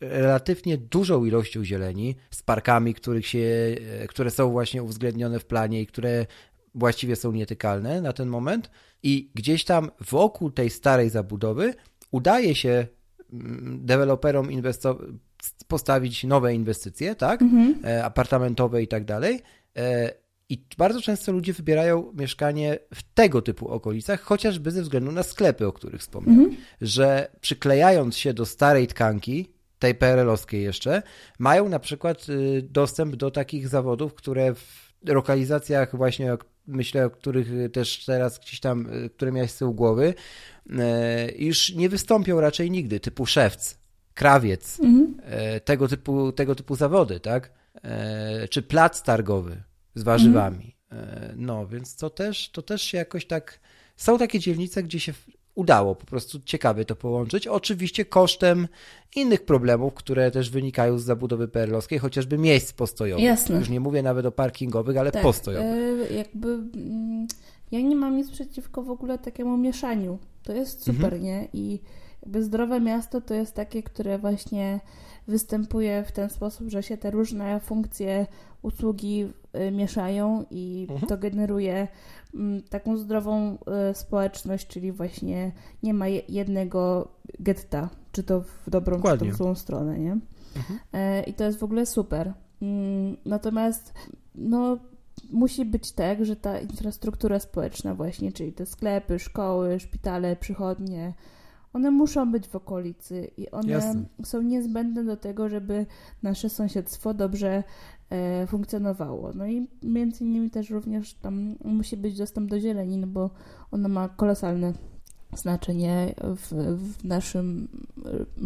relatywnie dużą ilością zieleni, z parkami, których się, e, które są właśnie uwzględnione w planie i które właściwie są nietykalne na ten moment i gdzieś tam wokół tej starej zabudowy udaje się mm, deweloperom postawić nowe inwestycje, tak, mhm. E, apartamentowe i tak dalej. E, I bardzo często ludzie wybierają mieszkanie w tego typu okolicach, chociażby ze względu na sklepy, o których wspomniałem, mhm. że przyklejając się do starej tkanki, tej PRL-owskiej jeszcze, mają na przykład y, dostęp do takich zawodów, które w lokalizacjach właśnie myślę, o których też teraz gdzieś tam, e, które miałeś z tyłu głowy, już nie wystąpią raczej nigdy, typu szewc, krawiec, mhm. Tego, typu, tego typu zawody, tak? Czy plac targowy z warzywami. Mhm. No, więc to też, to też się jakoś tak... Są takie dzielnice, gdzie się udało po prostu ciekawie to połączyć. Oczywiście kosztem innych problemów, które też wynikają z zabudowy perlowskiej, chociażby miejsc postojowych. Jasne. Już nie mówię nawet o parkingowych, ale tak, postojowych. E, jakby mm, ja nie mam nic przeciwko w ogóle takiemu mieszaniu. To jest super, mhm. nie? I jakby zdrowe miasto to jest takie, które właśnie występuje w ten sposób, że się te różne funkcje usługi mieszają i mhm. to generuje mm, taką zdrową y, społeczność, czyli właśnie nie ma jednego getta, czy to w dobrą, Dokładnie. czy to w złą stronę, nie? Mhm. E, I to jest w ogóle super. Mm, natomiast no, musi być tak, że ta infrastruktura społeczna właśnie, czyli te sklepy, szkoły, szpitale, przychodnie, one muszą być w okolicy i one Jasne. są niezbędne do tego, żeby nasze sąsiedztwo dobrze e, funkcjonowało. No i między innymi też również tam musi być dostęp do zieleni, no bo ona ma kolosalne znaczenie w, w naszym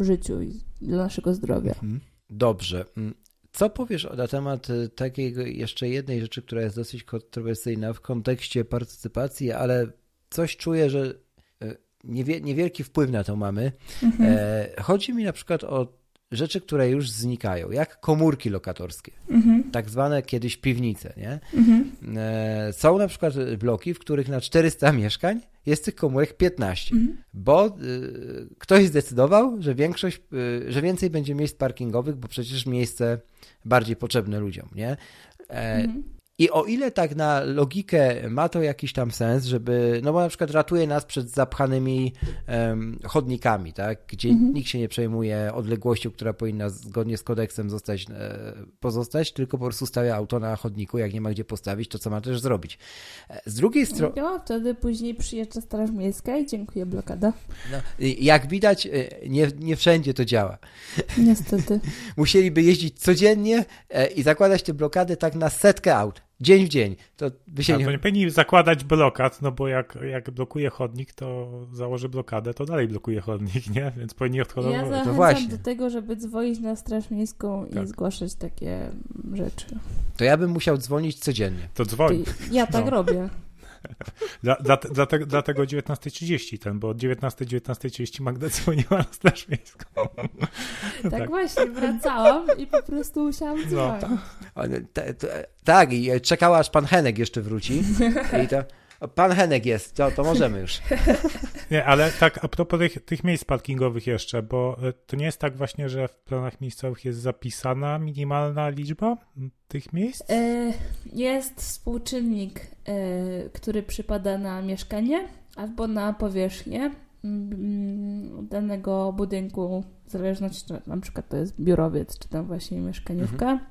e, życiu i dla naszego zdrowia. Mhm. Dobrze. Mm, co powiesz na temat e, takiej jeszcze jednej rzeczy, która jest dosyć kontrowersyjna w kontekście partycypacji, ale coś czuję, że niewielki wpływ na to mamy. Mhm. E, chodzi mi na przykład o rzeczy, które już znikają, jak komórki lokatorskie, mhm. tak zwane kiedyś piwnice. Nie? Mhm. E, są na przykład bloki, w których na 400 mieszkań jest tych komórek 15, mhm. bo y, ktoś zdecydował, że większość, że więcej będzie miejsc parkingowych, bo przecież miejsce bardziej potrzebne ludziom. Nie? E, I o ile tak na logikę ma to jakiś tam sens, żeby, no bo na przykład ratuje nas przed zapchanymi um, chodnikami, tak, gdzie mhm. nikt się nie przejmuje odległością, która powinna zgodnie z kodeksem zostać, e, pozostać, tylko po prostu stawia auto na chodniku, jak nie ma gdzie postawić, to co ma też zrobić. Z drugiej strony... No, wtedy później przyjeżdża Straż Miejska i dziękuję, blokada. No, jak widać, e, nie, nie wszędzie to działa. Niestety. [LAUGHS] Musieliby jeździć codziennie e, i zakładać te blokady tak na setkę aut dzień w dzień. To by się nie... nie powinni zakładać blokad, no bo jak, jak blokuje chodnik, to założy blokadę, to dalej blokuje chodnik, nie? Więc powinni odchodzić. Ja zachęcam no właśnie. do tego, żeby dzwonić na Straż Miejską tak. i zgłaszać takie rzeczy. To ja bym musiał dzwonić codziennie. To dzwoń. Ja tak no. robię. Dla, dla, dlatego, dlatego 19.30 ten, bo od 19.19.30 19 Magda dzwoniła na Straż Miejską. [LAUGHS] Tak, tak, właśnie, wracałam i po prostu musiałam no. dzwonić. No. Tak, i czekała aż pan Henek jeszcze wróci. [LAUGHS] I to... Pan Henek jest, to, to możemy już. [LAUGHS] Nie, ale tak a propos tych, tych, miejsc parkingowych jeszcze, bo e, to nie jest tak właśnie, że w planach miejscowych jest zapisana minimalna liczba tych miejsc? E, jest współczynnik, e, który przypada na mieszkanie albo na powierzchnię mm, danego budynku, w zależności, czy na przykład to jest biurowiec, czy tam właśnie mieszkaniówka. Mhm.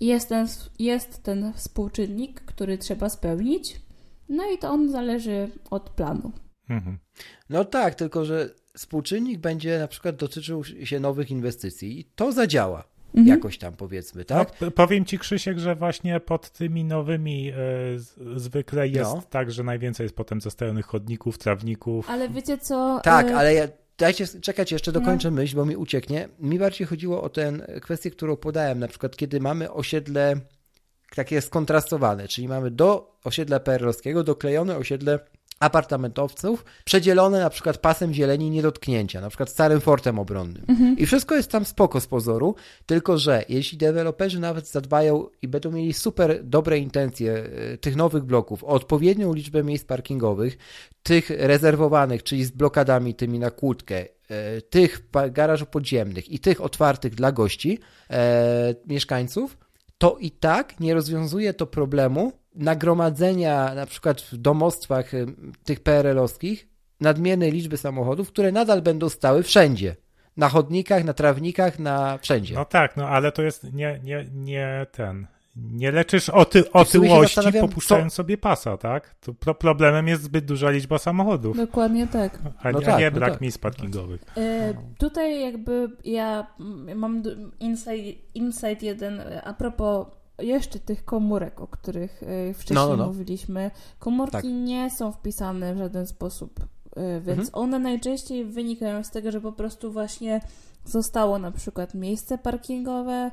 Jest ten, jest ten współczynnik, który trzeba spełnić no i to on zależy od planu. Mhm. No tak, tylko że współczynnik będzie na przykład dotyczył się nowych inwestycji i to zadziała. Mhm. Jakoś tam powiedzmy, tak? No, powiem ci, Krzysiek, że właśnie pod tymi nowymi e, zwykle jest no. tak, że najwięcej jest potem zastawionych chodników, trawników. Ale wiecie co? Tak, e... ale ja, dajcie, czekać jeszcze dokończę no. myśl, bo mi ucieknie. Mi bardziej chodziło o tę kwestię, którą podałem, na przykład kiedy mamy osiedle takie skontrastowane, czyli mamy do osiedla PRL-owskiego doklejone osiedle apartamentowców, przedzielone na przykład pasem zieleni niedotknięcia, na przykład starym fortem obronnym. Mhm. I wszystko jest tam spoko z pozoru, tylko że jeśli deweloperzy nawet zadbają i będą mieli super dobre intencje e, tych nowych bloków o odpowiednią liczbę miejsc parkingowych, tych rezerwowanych, czyli z blokadami tymi na kłódkę, e, tych garażów podziemnych i tych otwartych dla gości, e, mieszkańców, to i tak nie rozwiązuje to problemu nagromadzenia na przykład w domostwach y, tych PRL-owskich nadmiernej liczby samochodów, które nadal będą stały wszędzie. Na chodnikach, na trawnikach, na wszędzie. No tak, no ale to jest nie, nie, nie ten. Nie leczysz oty, otyłości popuszczając co... sobie pasa, tak? To pro problemem jest zbyt duża liczba samochodów. Dokładnie tak. A, no tak, nie no brak tak. miejsc parkingowych. E, tutaj jakby ja mam insight, insight jeden a propos jeszcze tych komórek, o których e, wcześniej no, no, no. mówiliśmy. Komórki tak. nie są wpisane w żaden sposób, e, więc mhm. one najczęściej wynikają z tego, że po prostu właśnie zostało na przykład miejsce parkingowe,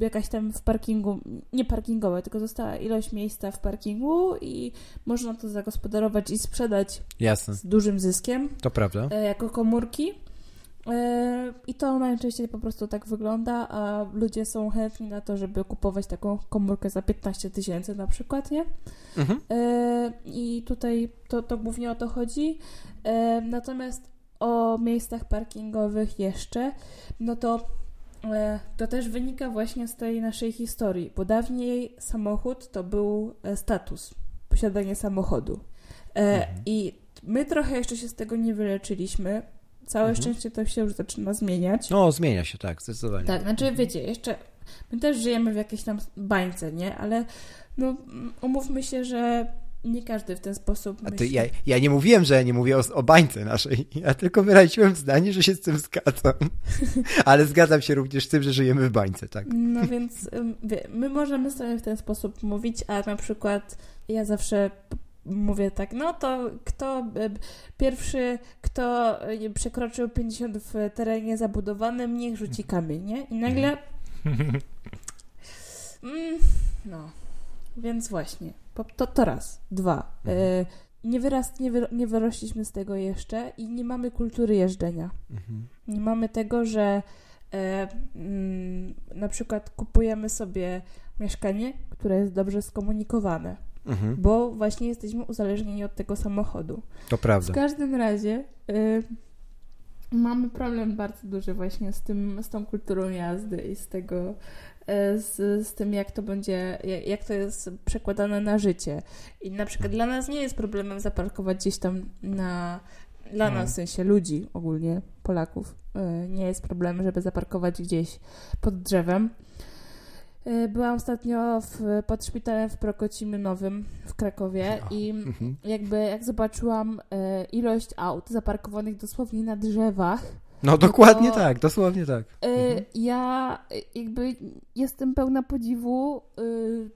jakaś tam w parkingu, nie parkingowe, tylko została ilość miejsca w parkingu i można to zagospodarować i sprzedać Jasne. z dużym zyskiem. To prawda. E, jako komórki. E, I to najczęściej po prostu tak wygląda, a ludzie są chętni na to, żeby kupować taką komórkę za 15 tysięcy na przykład, nie? Mhm. E, I tutaj to, to głównie o to chodzi. Natomiast o miejscach parkingowych jeszcze, no to e, to też wynika właśnie z tej naszej historii, bo dawniej samochód to był e, status, posiadanie samochodu. E, mhm. I my trochę jeszcze się z tego nie wyleczyliśmy. Całe mhm. szczęście to się już zaczyna zmieniać. No, zmienia się, tak, zdecydowanie. Tak, znaczy wiecie, jeszcze my też żyjemy w jakiejś tam bańce, nie? Ale no, umówmy się, że nie każdy w ten sposób myśli. A ty, ja, ja nie mówiłem, że ja nie mówię o, o bańce naszej. Ja tylko wyraziłem zdanie, że się z tym zgadzam. [LAUGHS] Ale zgadzam się również z tym, że żyjemy w bańce, tak. No więc my możemy sobie w ten sposób mówić, a na przykład ja zawsze mówię tak, no to kto pierwszy, kto przekroczył 50 w terenie zabudowanym, niech rzuci kamień, nie? I nagle... [LAUGHS] Mm, no, więc właśnie. To, to raz. Dwa. Mhm. E, nie, wyrast, nie, wy, nie wyrośliśmy z tego jeszcze i nie mamy kultury jeżdżenia. Mhm. Nie mamy tego, że e, mm, na przykład kupujemy sobie mieszkanie, które jest dobrze skomunikowane. Mhm. Bo właśnie jesteśmy uzależnieni od tego samochodu. To prawda. W każdym razie, e, mamy problem bardzo duży właśnie z tym, z tą kulturą jazdy i z tego, z, z tym, jak to będzie, jak to jest przekładane na życie. I na przykład dla nas nie jest problemem zaparkować gdzieś tam na, dla nas, w sensie ludzi ogólnie, Polaków, e, nie jest problem, żeby zaparkować gdzieś pod drzewem. E, byłam ostatnio w, pod szpitalem w Prokocimy Nowym w Krakowie i [LAUGHS] mhm. jakby jak zobaczyłam e, ilość aut zaparkowanych dosłownie na drzewach. No dokładnie to, tak, dosłownie tak. Mhm. Ja jakby jestem pełna podziwu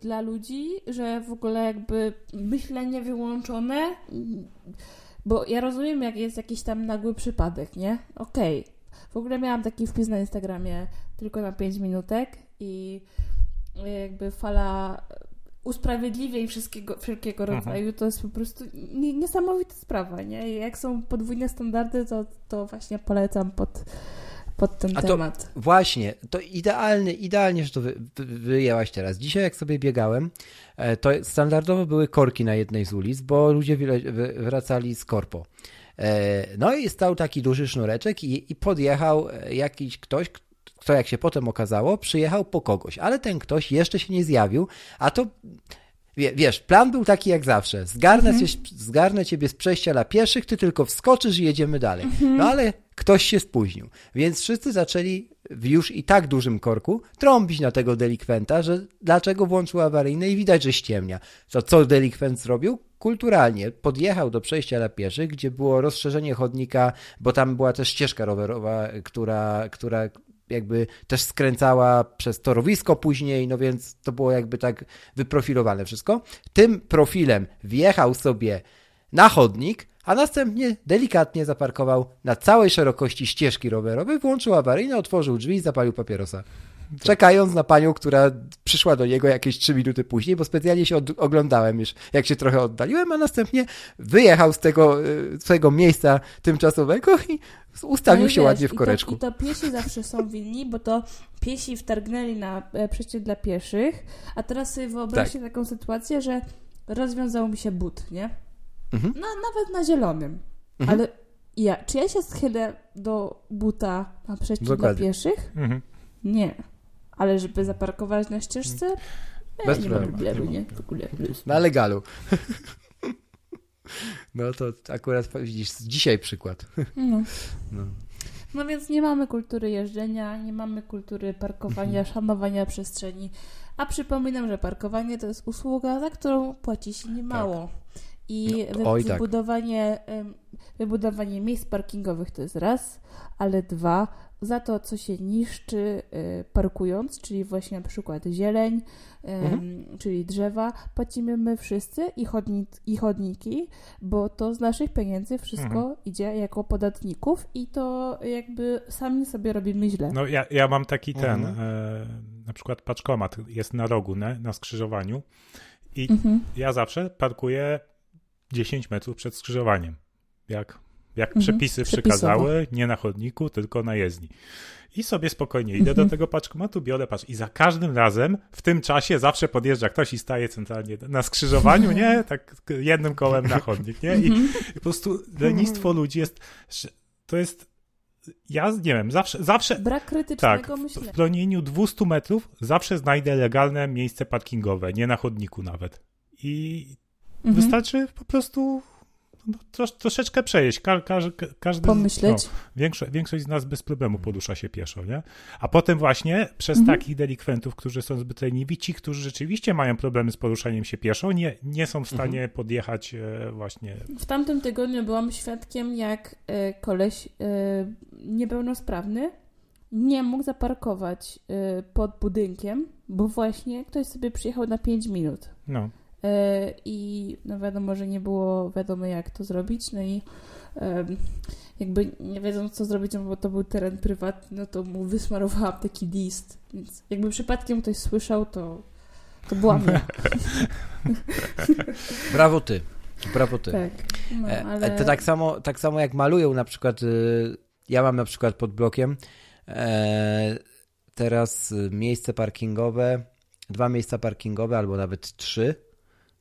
dla ludzi, że w ogóle jakby myślenie wyłączone bo ja rozumiem, jak jest jakiś tam nagły przypadek, nie? Okej. Okay. W ogóle miałam taki wpis na Instagramie tylko na 5 minutek i jakby fala usprawiedliwień wszystkiego, wszelkiego mhm. rodzaju, to jest po prostu niesamowita sprawa, nie? Jak są podwójne standardy, to, to właśnie polecam pod pod ten A temat. To, właśnie, to idealny, idealnie, że to wy, wy, wyjęłaś teraz. Dzisiaj jak sobie biegałem, e, to standardowo były korki na jednej z ulic, bo ludzie wracali z korpo. E, no i stał taki duży sznureczek i, i podjechał e, jakiś ktoś, kto jak się potem okazało, przyjechał po kogoś, ale ten ktoś jeszcze się nie zjawił, a to wiesz, plan był taki jak zawsze. Zgarnę, mhm. cię, zgarnę ciebie z przejścia dla pieszych, ty tylko wskoczysz i jedziemy dalej. Mhm. No ale ktoś się spóźnił. Więc wszyscy zaczęli w już i tak dużym korku trąbić na tego delikwenta, że dlaczego włączył awaryjne i widać, że ściemnia. To co delikwent zrobił? Kulturalnie podjechał do przejścia dla pieszych, gdzie było rozszerzenie chodnika, bo tam była też ścieżka rowerowa, która, która jakby też skręcała przez torowisko później, no więc to było jakby tak wyprofilowane wszystko. Tym profilem wjechał sobie na chodnik, a następnie delikatnie zaparkował na całej szerokości ścieżki rowerowej, włączył awaryjne, otworzył drzwi i zapalił papierosa. Czekając na panią, która przyszła do niego jakieś trzy minuty później, bo specjalnie się oglądałem już, jak się trochę oddaliłem, a następnie wyjechał z tego y, swojego miejsca tymczasowego i ustawił no się wiesz, ładnie w koreczku. I to, I to piesi zawsze są winni, bo to piesi wtargnęli na e, przejście dla pieszych, a teraz sobie wyobraźcie tak. taką sytuację, że rozwiązał mi się but, nie? Mhm. No, nawet na zielonym. Mhm. Ale ja, czy ja się schylę do buta na przejściu dla pieszych? Mhm. Nie. Ale żeby zaparkować na ścieżce? Nie, Bez nie problemu. ma problemu, nie? W ogóle. Na legalu. [LAUGHS] No to akurat widzisz, dzisiaj przykład. No. [LAUGHS] no. No więc nie mamy kultury jeżdżenia, nie mamy kultury parkowania, mhm. szanowania przestrzeni. A przypominam, że parkowanie to jest usługa, za którą płaci się niemało. Tak. I no, oj, tak. wybudowanie, tak. wybudowanie miejsc parkingowych to jest raz, ale dwa, za to, co się niszczy y, parkując, czyli właśnie na przykład zieleń, mhm. czyli drzewa, płacimy my wszyscy i, chodni, i chodniki, bo to z naszych pieniędzy wszystko mhm. idzie jako podatników i to jakby sami sobie robimy źle. No ja, ja mam taki ten, mhm. e, na przykład paczkomat jest na rogu, ne, na skrzyżowaniu i mhm. ja zawsze parkuję 10 metrów przed skrzyżowaniem. Jak jak mhm. przepisy przykazały, nie na chodniku, tylko na jezdni. I sobie spokojnie idę mhm. do tego paczkomatu, biorę patrz i za każdym razem w tym czasie zawsze podjeżdża ktoś i staje centralnie na skrzyżowaniu, nie? Tak jednym kołem na chodnik, nie? I, mhm. i po prostu lenistwo ludzi jest, to jest ja nie wiem, zawsze, zawsze. Brak krytycznego tak, myślenia. W bronieniu 200 metrów zawsze znajdę legalne miejsce parkingowe, nie na chodniku nawet. I mhm. wystarczy po prostu no, trosz, troszeczkę przejeść. Ka, ka, każdy, Pomyśleć. No, większość, większość z nas bez problemu porusza się pieszo, nie? A potem właśnie przez mhm. takich delikwentów, którzy są zbyt leniwi, ci, którzy rzeczywiście mają problemy z poruszaniem się pieszo, nie, nie są w stanie mhm. podjechać e, właśnie. W tamtym tygodniu byłam świadkiem, jak e, koleś e, niepełnosprawny nie mógł zaparkować pod budynkiem, bo właśnie ktoś sobie przyjechał na 5 minut. No. E, i no wiadomo, że nie było wiadomo jak to zrobić, no i jakby nie wiedząc co zrobić, no bo to był teren prywatny, no to mu wysmarowałam taki list, więc jakby przypadkiem ktoś słyszał, to, to byłam [LAUGHS] ja. [LAUGHS] Brawo ty. Brawo ty. Tak, no, e, ale... To tak samo, tak samo jak malują na przykład, y, ja mam na przykład pod blokiem e, teraz miejsce parkingowe, dwa miejsca parkingowe albo nawet trzy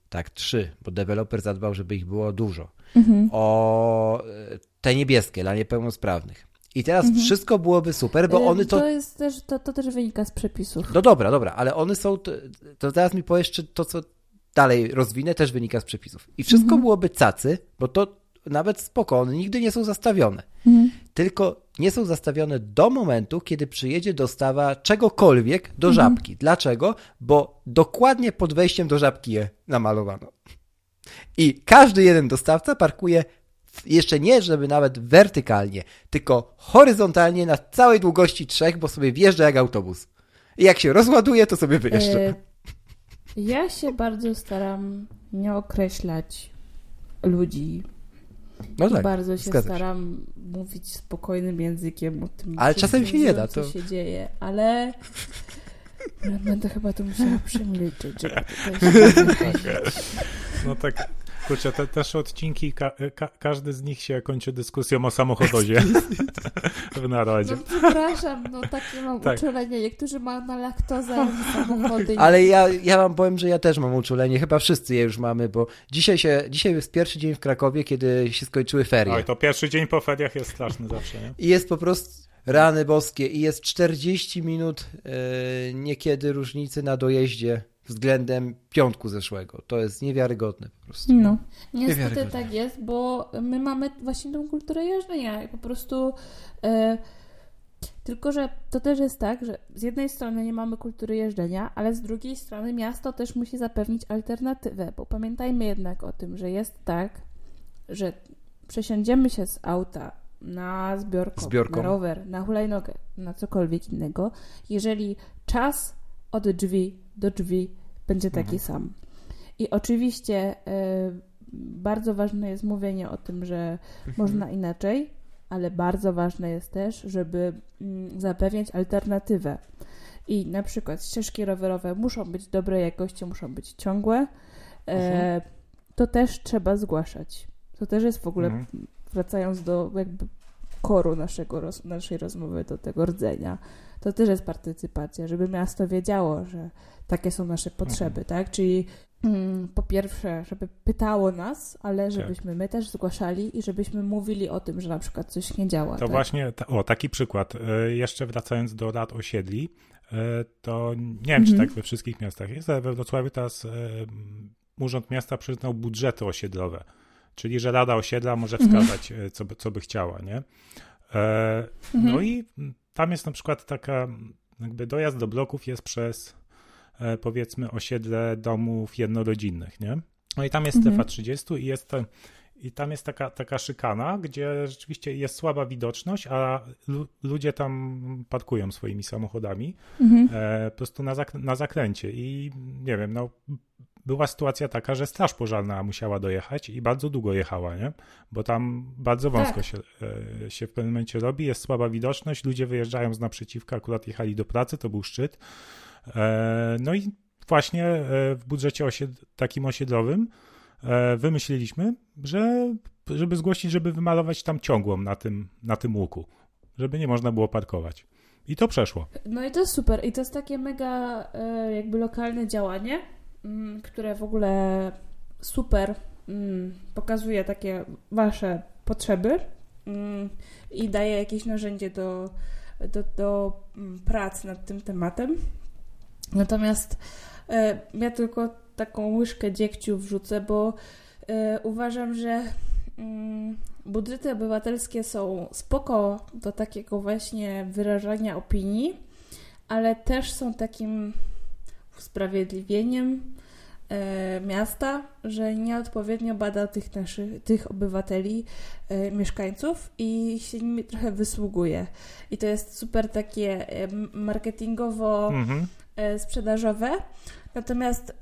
tak, trzy, bo deweloper zadbał, żeby ich było dużo. Mhm. O te niebieskie dla niepełnosprawnych. I teraz mhm. wszystko byłoby super, bo one to... To, jest też, to, to też wynika z przepisów. No dobra, dobra, ale one są... To, to teraz mi powiesz, czy to, co dalej rozwinę, też wynika z przepisów. I wszystko mhm. byłoby cacy, bo to nawet spoko, one nigdy nie są zastawione. Mhm. Tylko nie są zastawione do momentu, kiedy przyjedzie dostawa czegokolwiek do mhm. żabki. Dlaczego? Bo dokładnie pod wejściem do żabki je namalowano. I każdy jeden dostawca parkuje jeszcze nie, żeby nawet wertykalnie, tylko horyzontalnie na całej długości trzech, bo sobie wjeżdża jak autobus. I jak się rozładuje, to sobie wyjeżdża. E, ja się bardzo staram nie określać ludzi. No tak, bardzo się staram się. mówić spokojnym językiem o tym, ale czasem się nie da, co to... się dzieje, ale [LAUGHS] będę chyba to musiała [LAUGHS] przemilczeć, żeby tutaj [LAUGHS] się No tak, Kurczę, te, też odcinki, ka, ka, każdy z nich się kończy dyskusją o samochodozie [LAUGHS] w narodzie. No przepraszam, no takie mam tak. uczulenie. Niektórzy mają na laktozę samochody. Ale ja, ja wam powiem, że ja też mam uczulenie. Chyba wszyscy je już mamy, bo dzisiaj, się, dzisiaj jest pierwszy dzień w Krakowie, kiedy się skończyły ferie. Oj, to pierwszy dzień po feriach jest straszny zawsze, nie? I jest po prostu rany boskie i jest 40 minut yy, niekiedy różnicy na dojeździe względem piątku zeszłego. To jest niewiarygodne po prostu. No, niestety tak jest, bo my mamy właśnie tą kulturę jeżdżenia i po prostu e, tylko, że to też jest tak, że z jednej strony nie mamy kultury jeżdżenia, ale z drugiej strony miasto też musi zapewnić alternatywę, bo pamiętajmy jednak o tym, że jest tak, że przesiądziemy się z auta na zbiorko, Zbiorką. na rower, na hulajnogę, na cokolwiek innego, jeżeli czas od drzwi do drzwi będzie taki mhm. sam. I oczywiście y, bardzo ważne jest mówienie o tym, że mhm. można inaczej, ale bardzo ważne jest też, żeby y, zapewniać alternatywę. I na przykład ścieżki rowerowe muszą być dobrej jakości, muszą być ciągłe. E, to też trzeba zgłaszać. To też jest w ogóle, mhm. wracając do jakby koru naszego, naszej rozmowy, do tego rdzenia, to też jest partycypacja, żeby miasto wiedziało, że takie są nasze potrzeby, mhm. tak? Czyli mm, po pierwsze, żeby pytało nas, ale tak. żebyśmy my też zgłaszali i żebyśmy mówili o tym, że na przykład coś nie działa. To tak? właśnie, o taki przykład. E, jeszcze wracając do rad osiedli, e, to nie wiem, czy mhm. tak we wszystkich miastach jest, ale we Wrocławiu teraz e, Urząd Miasta przyznał budżety osiedlowe, czyli że Rada Osiedla może mhm. wskazać, co, by, co by chciała, nie? No i tam jest na przykład taka, jakby dojazd do bloków jest przez e, powiedzmy osiedle domów jednorodzinnych, nie? No i tam jest mhm. strefa 30 i jest i tam jest taka, taka szykana, gdzie rzeczywiście jest słaba widoczność, a ludzie tam parkują swoimi samochodami mhm. e, po prostu na, zak na zakręcie. I nie wiem, no była sytuacja taka, że straż pożarna musiała dojechać i bardzo długo jechała, nie? Bo tam bardzo wąsko tak. się, e, się w pewnym momencie robi, jest słaba widoczność, ludzie wyjeżdżają z naprzeciwka, akurat jechali do pracy, to był szczyt. E, no i właśnie e, w budżecie osied takim osiedlowym wymyśliliśmy, że żeby zgłosić, żeby wymalować tam ciągłą na tym, na tym łuku, żeby nie można było parkować. I to przeszło. No i to jest super. I to jest takie mega jakby lokalne działanie, które w ogóle super mm, pokazuje takie wasze potrzeby mm, i daje jakieś narzędzie do, do, do prac nad tym tematem. Natomiast e, ja tylko taką łyżkę dziegciu wrzucę, bo e, uważam, że budżety obywatelskie są spoko do takiego właśnie wyrażania opinii, ale też są takim usprawiedliwieniem e, miasta, że nieodpowiednio bada tych naszych, tych obywateli, e, mieszkańców i się nimi trochę wysługuje. I to jest super takie e, marketingowo mhm. sprzedażowe. Natomiast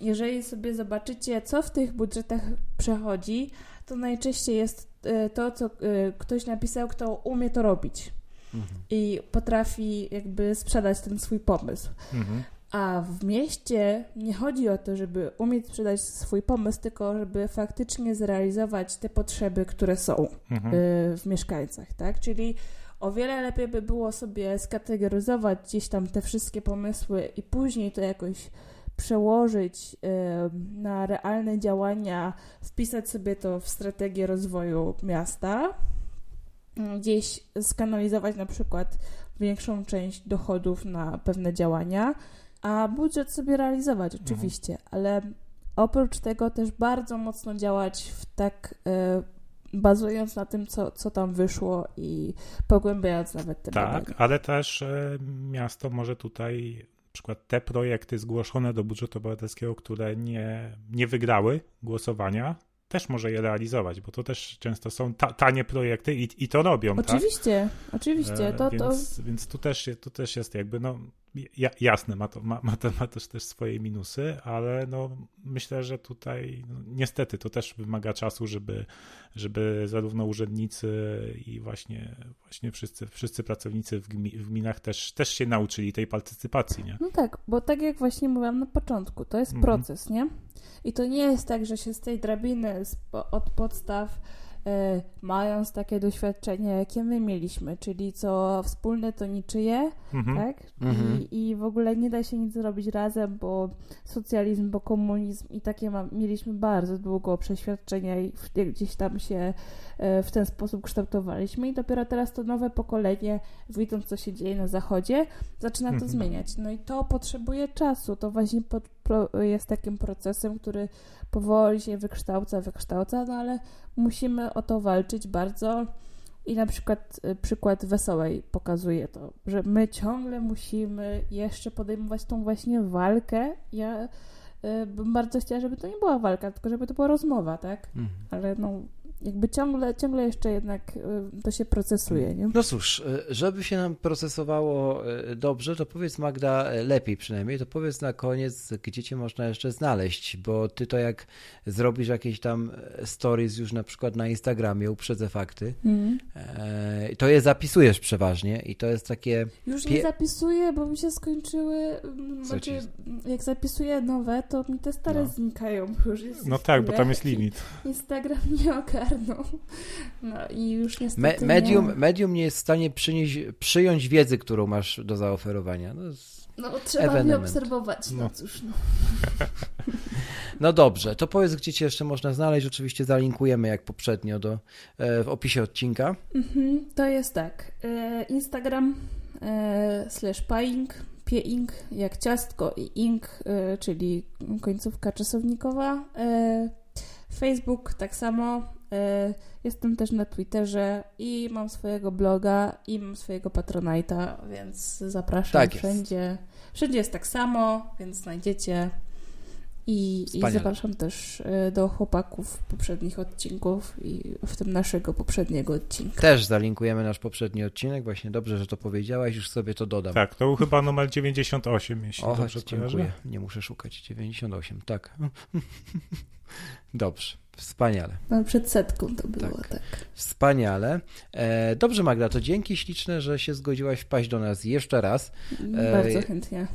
jeżeli sobie zobaczycie, co w tych budżetach przechodzi, to najczęściej jest to, co ktoś napisał, kto umie to robić. Mhm. I potrafi jakby sprzedać ten swój pomysł. Mhm. A w mieście nie chodzi o to, żeby umieć sprzedać swój pomysł, tylko żeby faktycznie zrealizować te potrzeby, które są mhm. Y, w mieszkańcach, tak? Czyli o wiele lepiej by było sobie skategoryzować gdzieś tam te wszystkie pomysły i później to jakoś przełożyć y, na realne działania, wpisać sobie to w strategię rozwoju miasta, gdzieś skanalizować na przykład większą część dochodów na pewne działania, a budżet sobie realizować Mhm. oczywiście, ale oprócz tego też bardzo mocno działać w tak e, bazując na tym, co, co tam wyszło i pogłębiając nawet te Tak, badania. ale też e, miasto może tutaj na przykład te projekty zgłoszone do budżetu obywatelskiego, które nie, nie wygrały głosowania, też może je realizować, bo to też często są ta, tanie projekty i, i to robią, tak? Oczywiście, oczywiście. E, To, to, więc, więc tu, też, tu też jest jakby, no ja, jasne, ma to, ma, ma, to, ma też, też swoje minusy, ale no myślę, że tutaj no, niestety to też wymaga czasu, żeby, żeby zarówno urzędnicy i właśnie, właśnie wszyscy, wszyscy pracownicy w, gmi, w gminach też, też się nauczyli tej partycypacji, nie? No tak, bo tak jak właśnie mówiłam na początku, to jest Mhm. proces, nie? I to nie jest tak, że się z tej drabiny od podstaw, mając takie doświadczenie, jakie my mieliśmy, czyli co wspólne, to niczyje, Mhm. tak? Mhm. I, I w ogóle nie da się nic zrobić razem, bo socjalizm, bo komunizm i takie ma, mieliśmy bardzo długo przeświadczenia i gdzieś tam się e, w ten sposób kształtowaliśmy i dopiero teraz to nowe pokolenie, widząc co się dzieje na zachodzie, zaczyna to Mhm. zmieniać. No i to potrzebuje czasu, to właśnie pod, jest takim procesem, który powoli się wykształca, wykształca, no ale musimy o to walczyć bardzo i na przykład y, przykład Wesołej pokazuje to, że my ciągle musimy jeszcze podejmować tą właśnie walkę. Ja y, bym bardzo chciała, żeby to nie była walka, tylko żeby to była rozmowa, tak? Mhm. Ale no, jakby ciągle, ciągle jeszcze jednak y, to się procesuje, nie? No cóż, e, żeby się nam procesowało e, dobrze, to powiedz Magda, lepiej przynajmniej, to powiedz na koniec, gdzie cię można jeszcze znaleźć, bo ty to jak zrobisz jakieś tam stories już na przykład na Instagramie, uprzedzę fakty, e, to je zapisujesz przeważnie i to jest takie, Już nie zapisuję, bo mi się skończyły. mm, Co Znaczy, ci- jak zapisuję nowe, to mi te stare No. znikają. Już jest No tak, bo tam jest limit. Instagram [LAUGHS] nie ogarnął. No i już me, niestety. medium, Nie. medium nie jest w stanie przynieść, przyjąć wiedzy, którą masz do zaoferowania. No, No trzeba mnie ewenement. obserwować. No, No. cóż. No. [LAUGHS] no dobrze, to powiedz, gdzie cię jeszcze można znaleźć, oczywiście zalinkujemy jak poprzednio do, e, w opisie odcinka. Mhm, to jest tak. E, Instagram e, slash paing, pieing, jak ciastko i ing, czyli końcówka czasownikowa. Facebook tak samo. E, jestem też na Twitterze i mam swojego bloga i mam swojego Patronite'a, więc zapraszam Tak jest. wszędzie. Wszędzie jest tak samo, więc znajdziecie. I, I zapraszam też e, do chłopaków poprzednich odcinków i w tym naszego poprzedniego odcinka. Też zalinkujemy nasz poprzedni odcinek, właśnie dobrze, że to powiedziałaś, już sobie to dodam. Tak, to był chyba numer 98, jeśli O, dobrze dziękuję. kojarzę. Nie muszę szukać. 98, tak. [LAUGHS] Dobrze, wspaniale. No, przed setką to było, Tak. tak. Wspaniale. E, dobrze, Magda, to dzięki śliczne, że się zgodziłaś wpaść do nas jeszcze raz. E, Bardzo chętnie.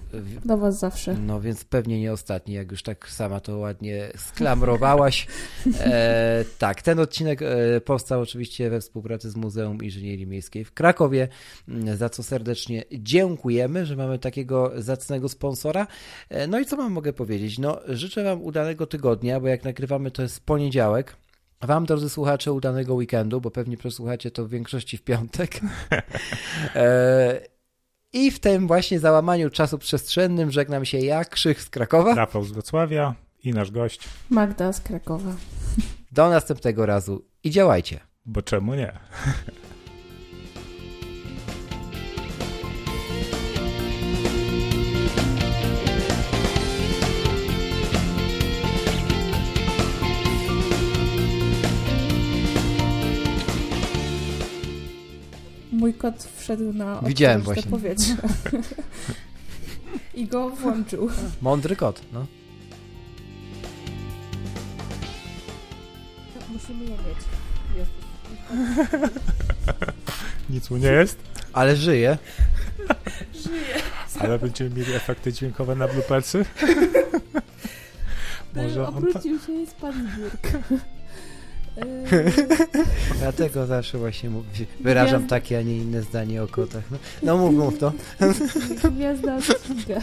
Do Was zawsze. No więc pewnie nie ostatni, jak już tak sama to ładnie sklamrowałaś. E, tak, ten odcinek e, powstał oczywiście we współpracy z Muzeum Inżynierii Miejskiej w Krakowie, m, za co serdecznie dziękujemy, że mamy takiego zacnego sponsora. E, no i co wam mogę powiedzieć? No, życzę wam udanego tygodnia, bo jak nagrywamy to jest poniedziałek. Wam, drodzy słuchacze, udanego weekendu, bo pewnie przesłuchacie to w większości w piątek. [LAUGHS] E, I w tym właśnie załamaniu czasu przestrzennym żegnam się ja, Krzych z Krakowa. Rafał z Wrocławia i nasz gość, Magda z Krakowa. Do następnego razu i działajcie. bo czemu nie? [LAUGHS] Mój kot wszedł na Widziałem właśnie. powietrze. [LAUGHS] I go włączył. Mądry kot, no. Musimy je mieć. Jest. [LAUGHS] Nic mu nie jest, Ale żyje. Żyje. ale będziemy mieli efekty dźwiękowe na bloopersy. [LAUGHS] Może on. Obrócił się i spadł z biurka. Dlatego zawsze właśnie wyrażam Gwiazd- takie, a nie inne zdanie o kotach. No, no mów, mów to. Yy, Gwiazda odcinka.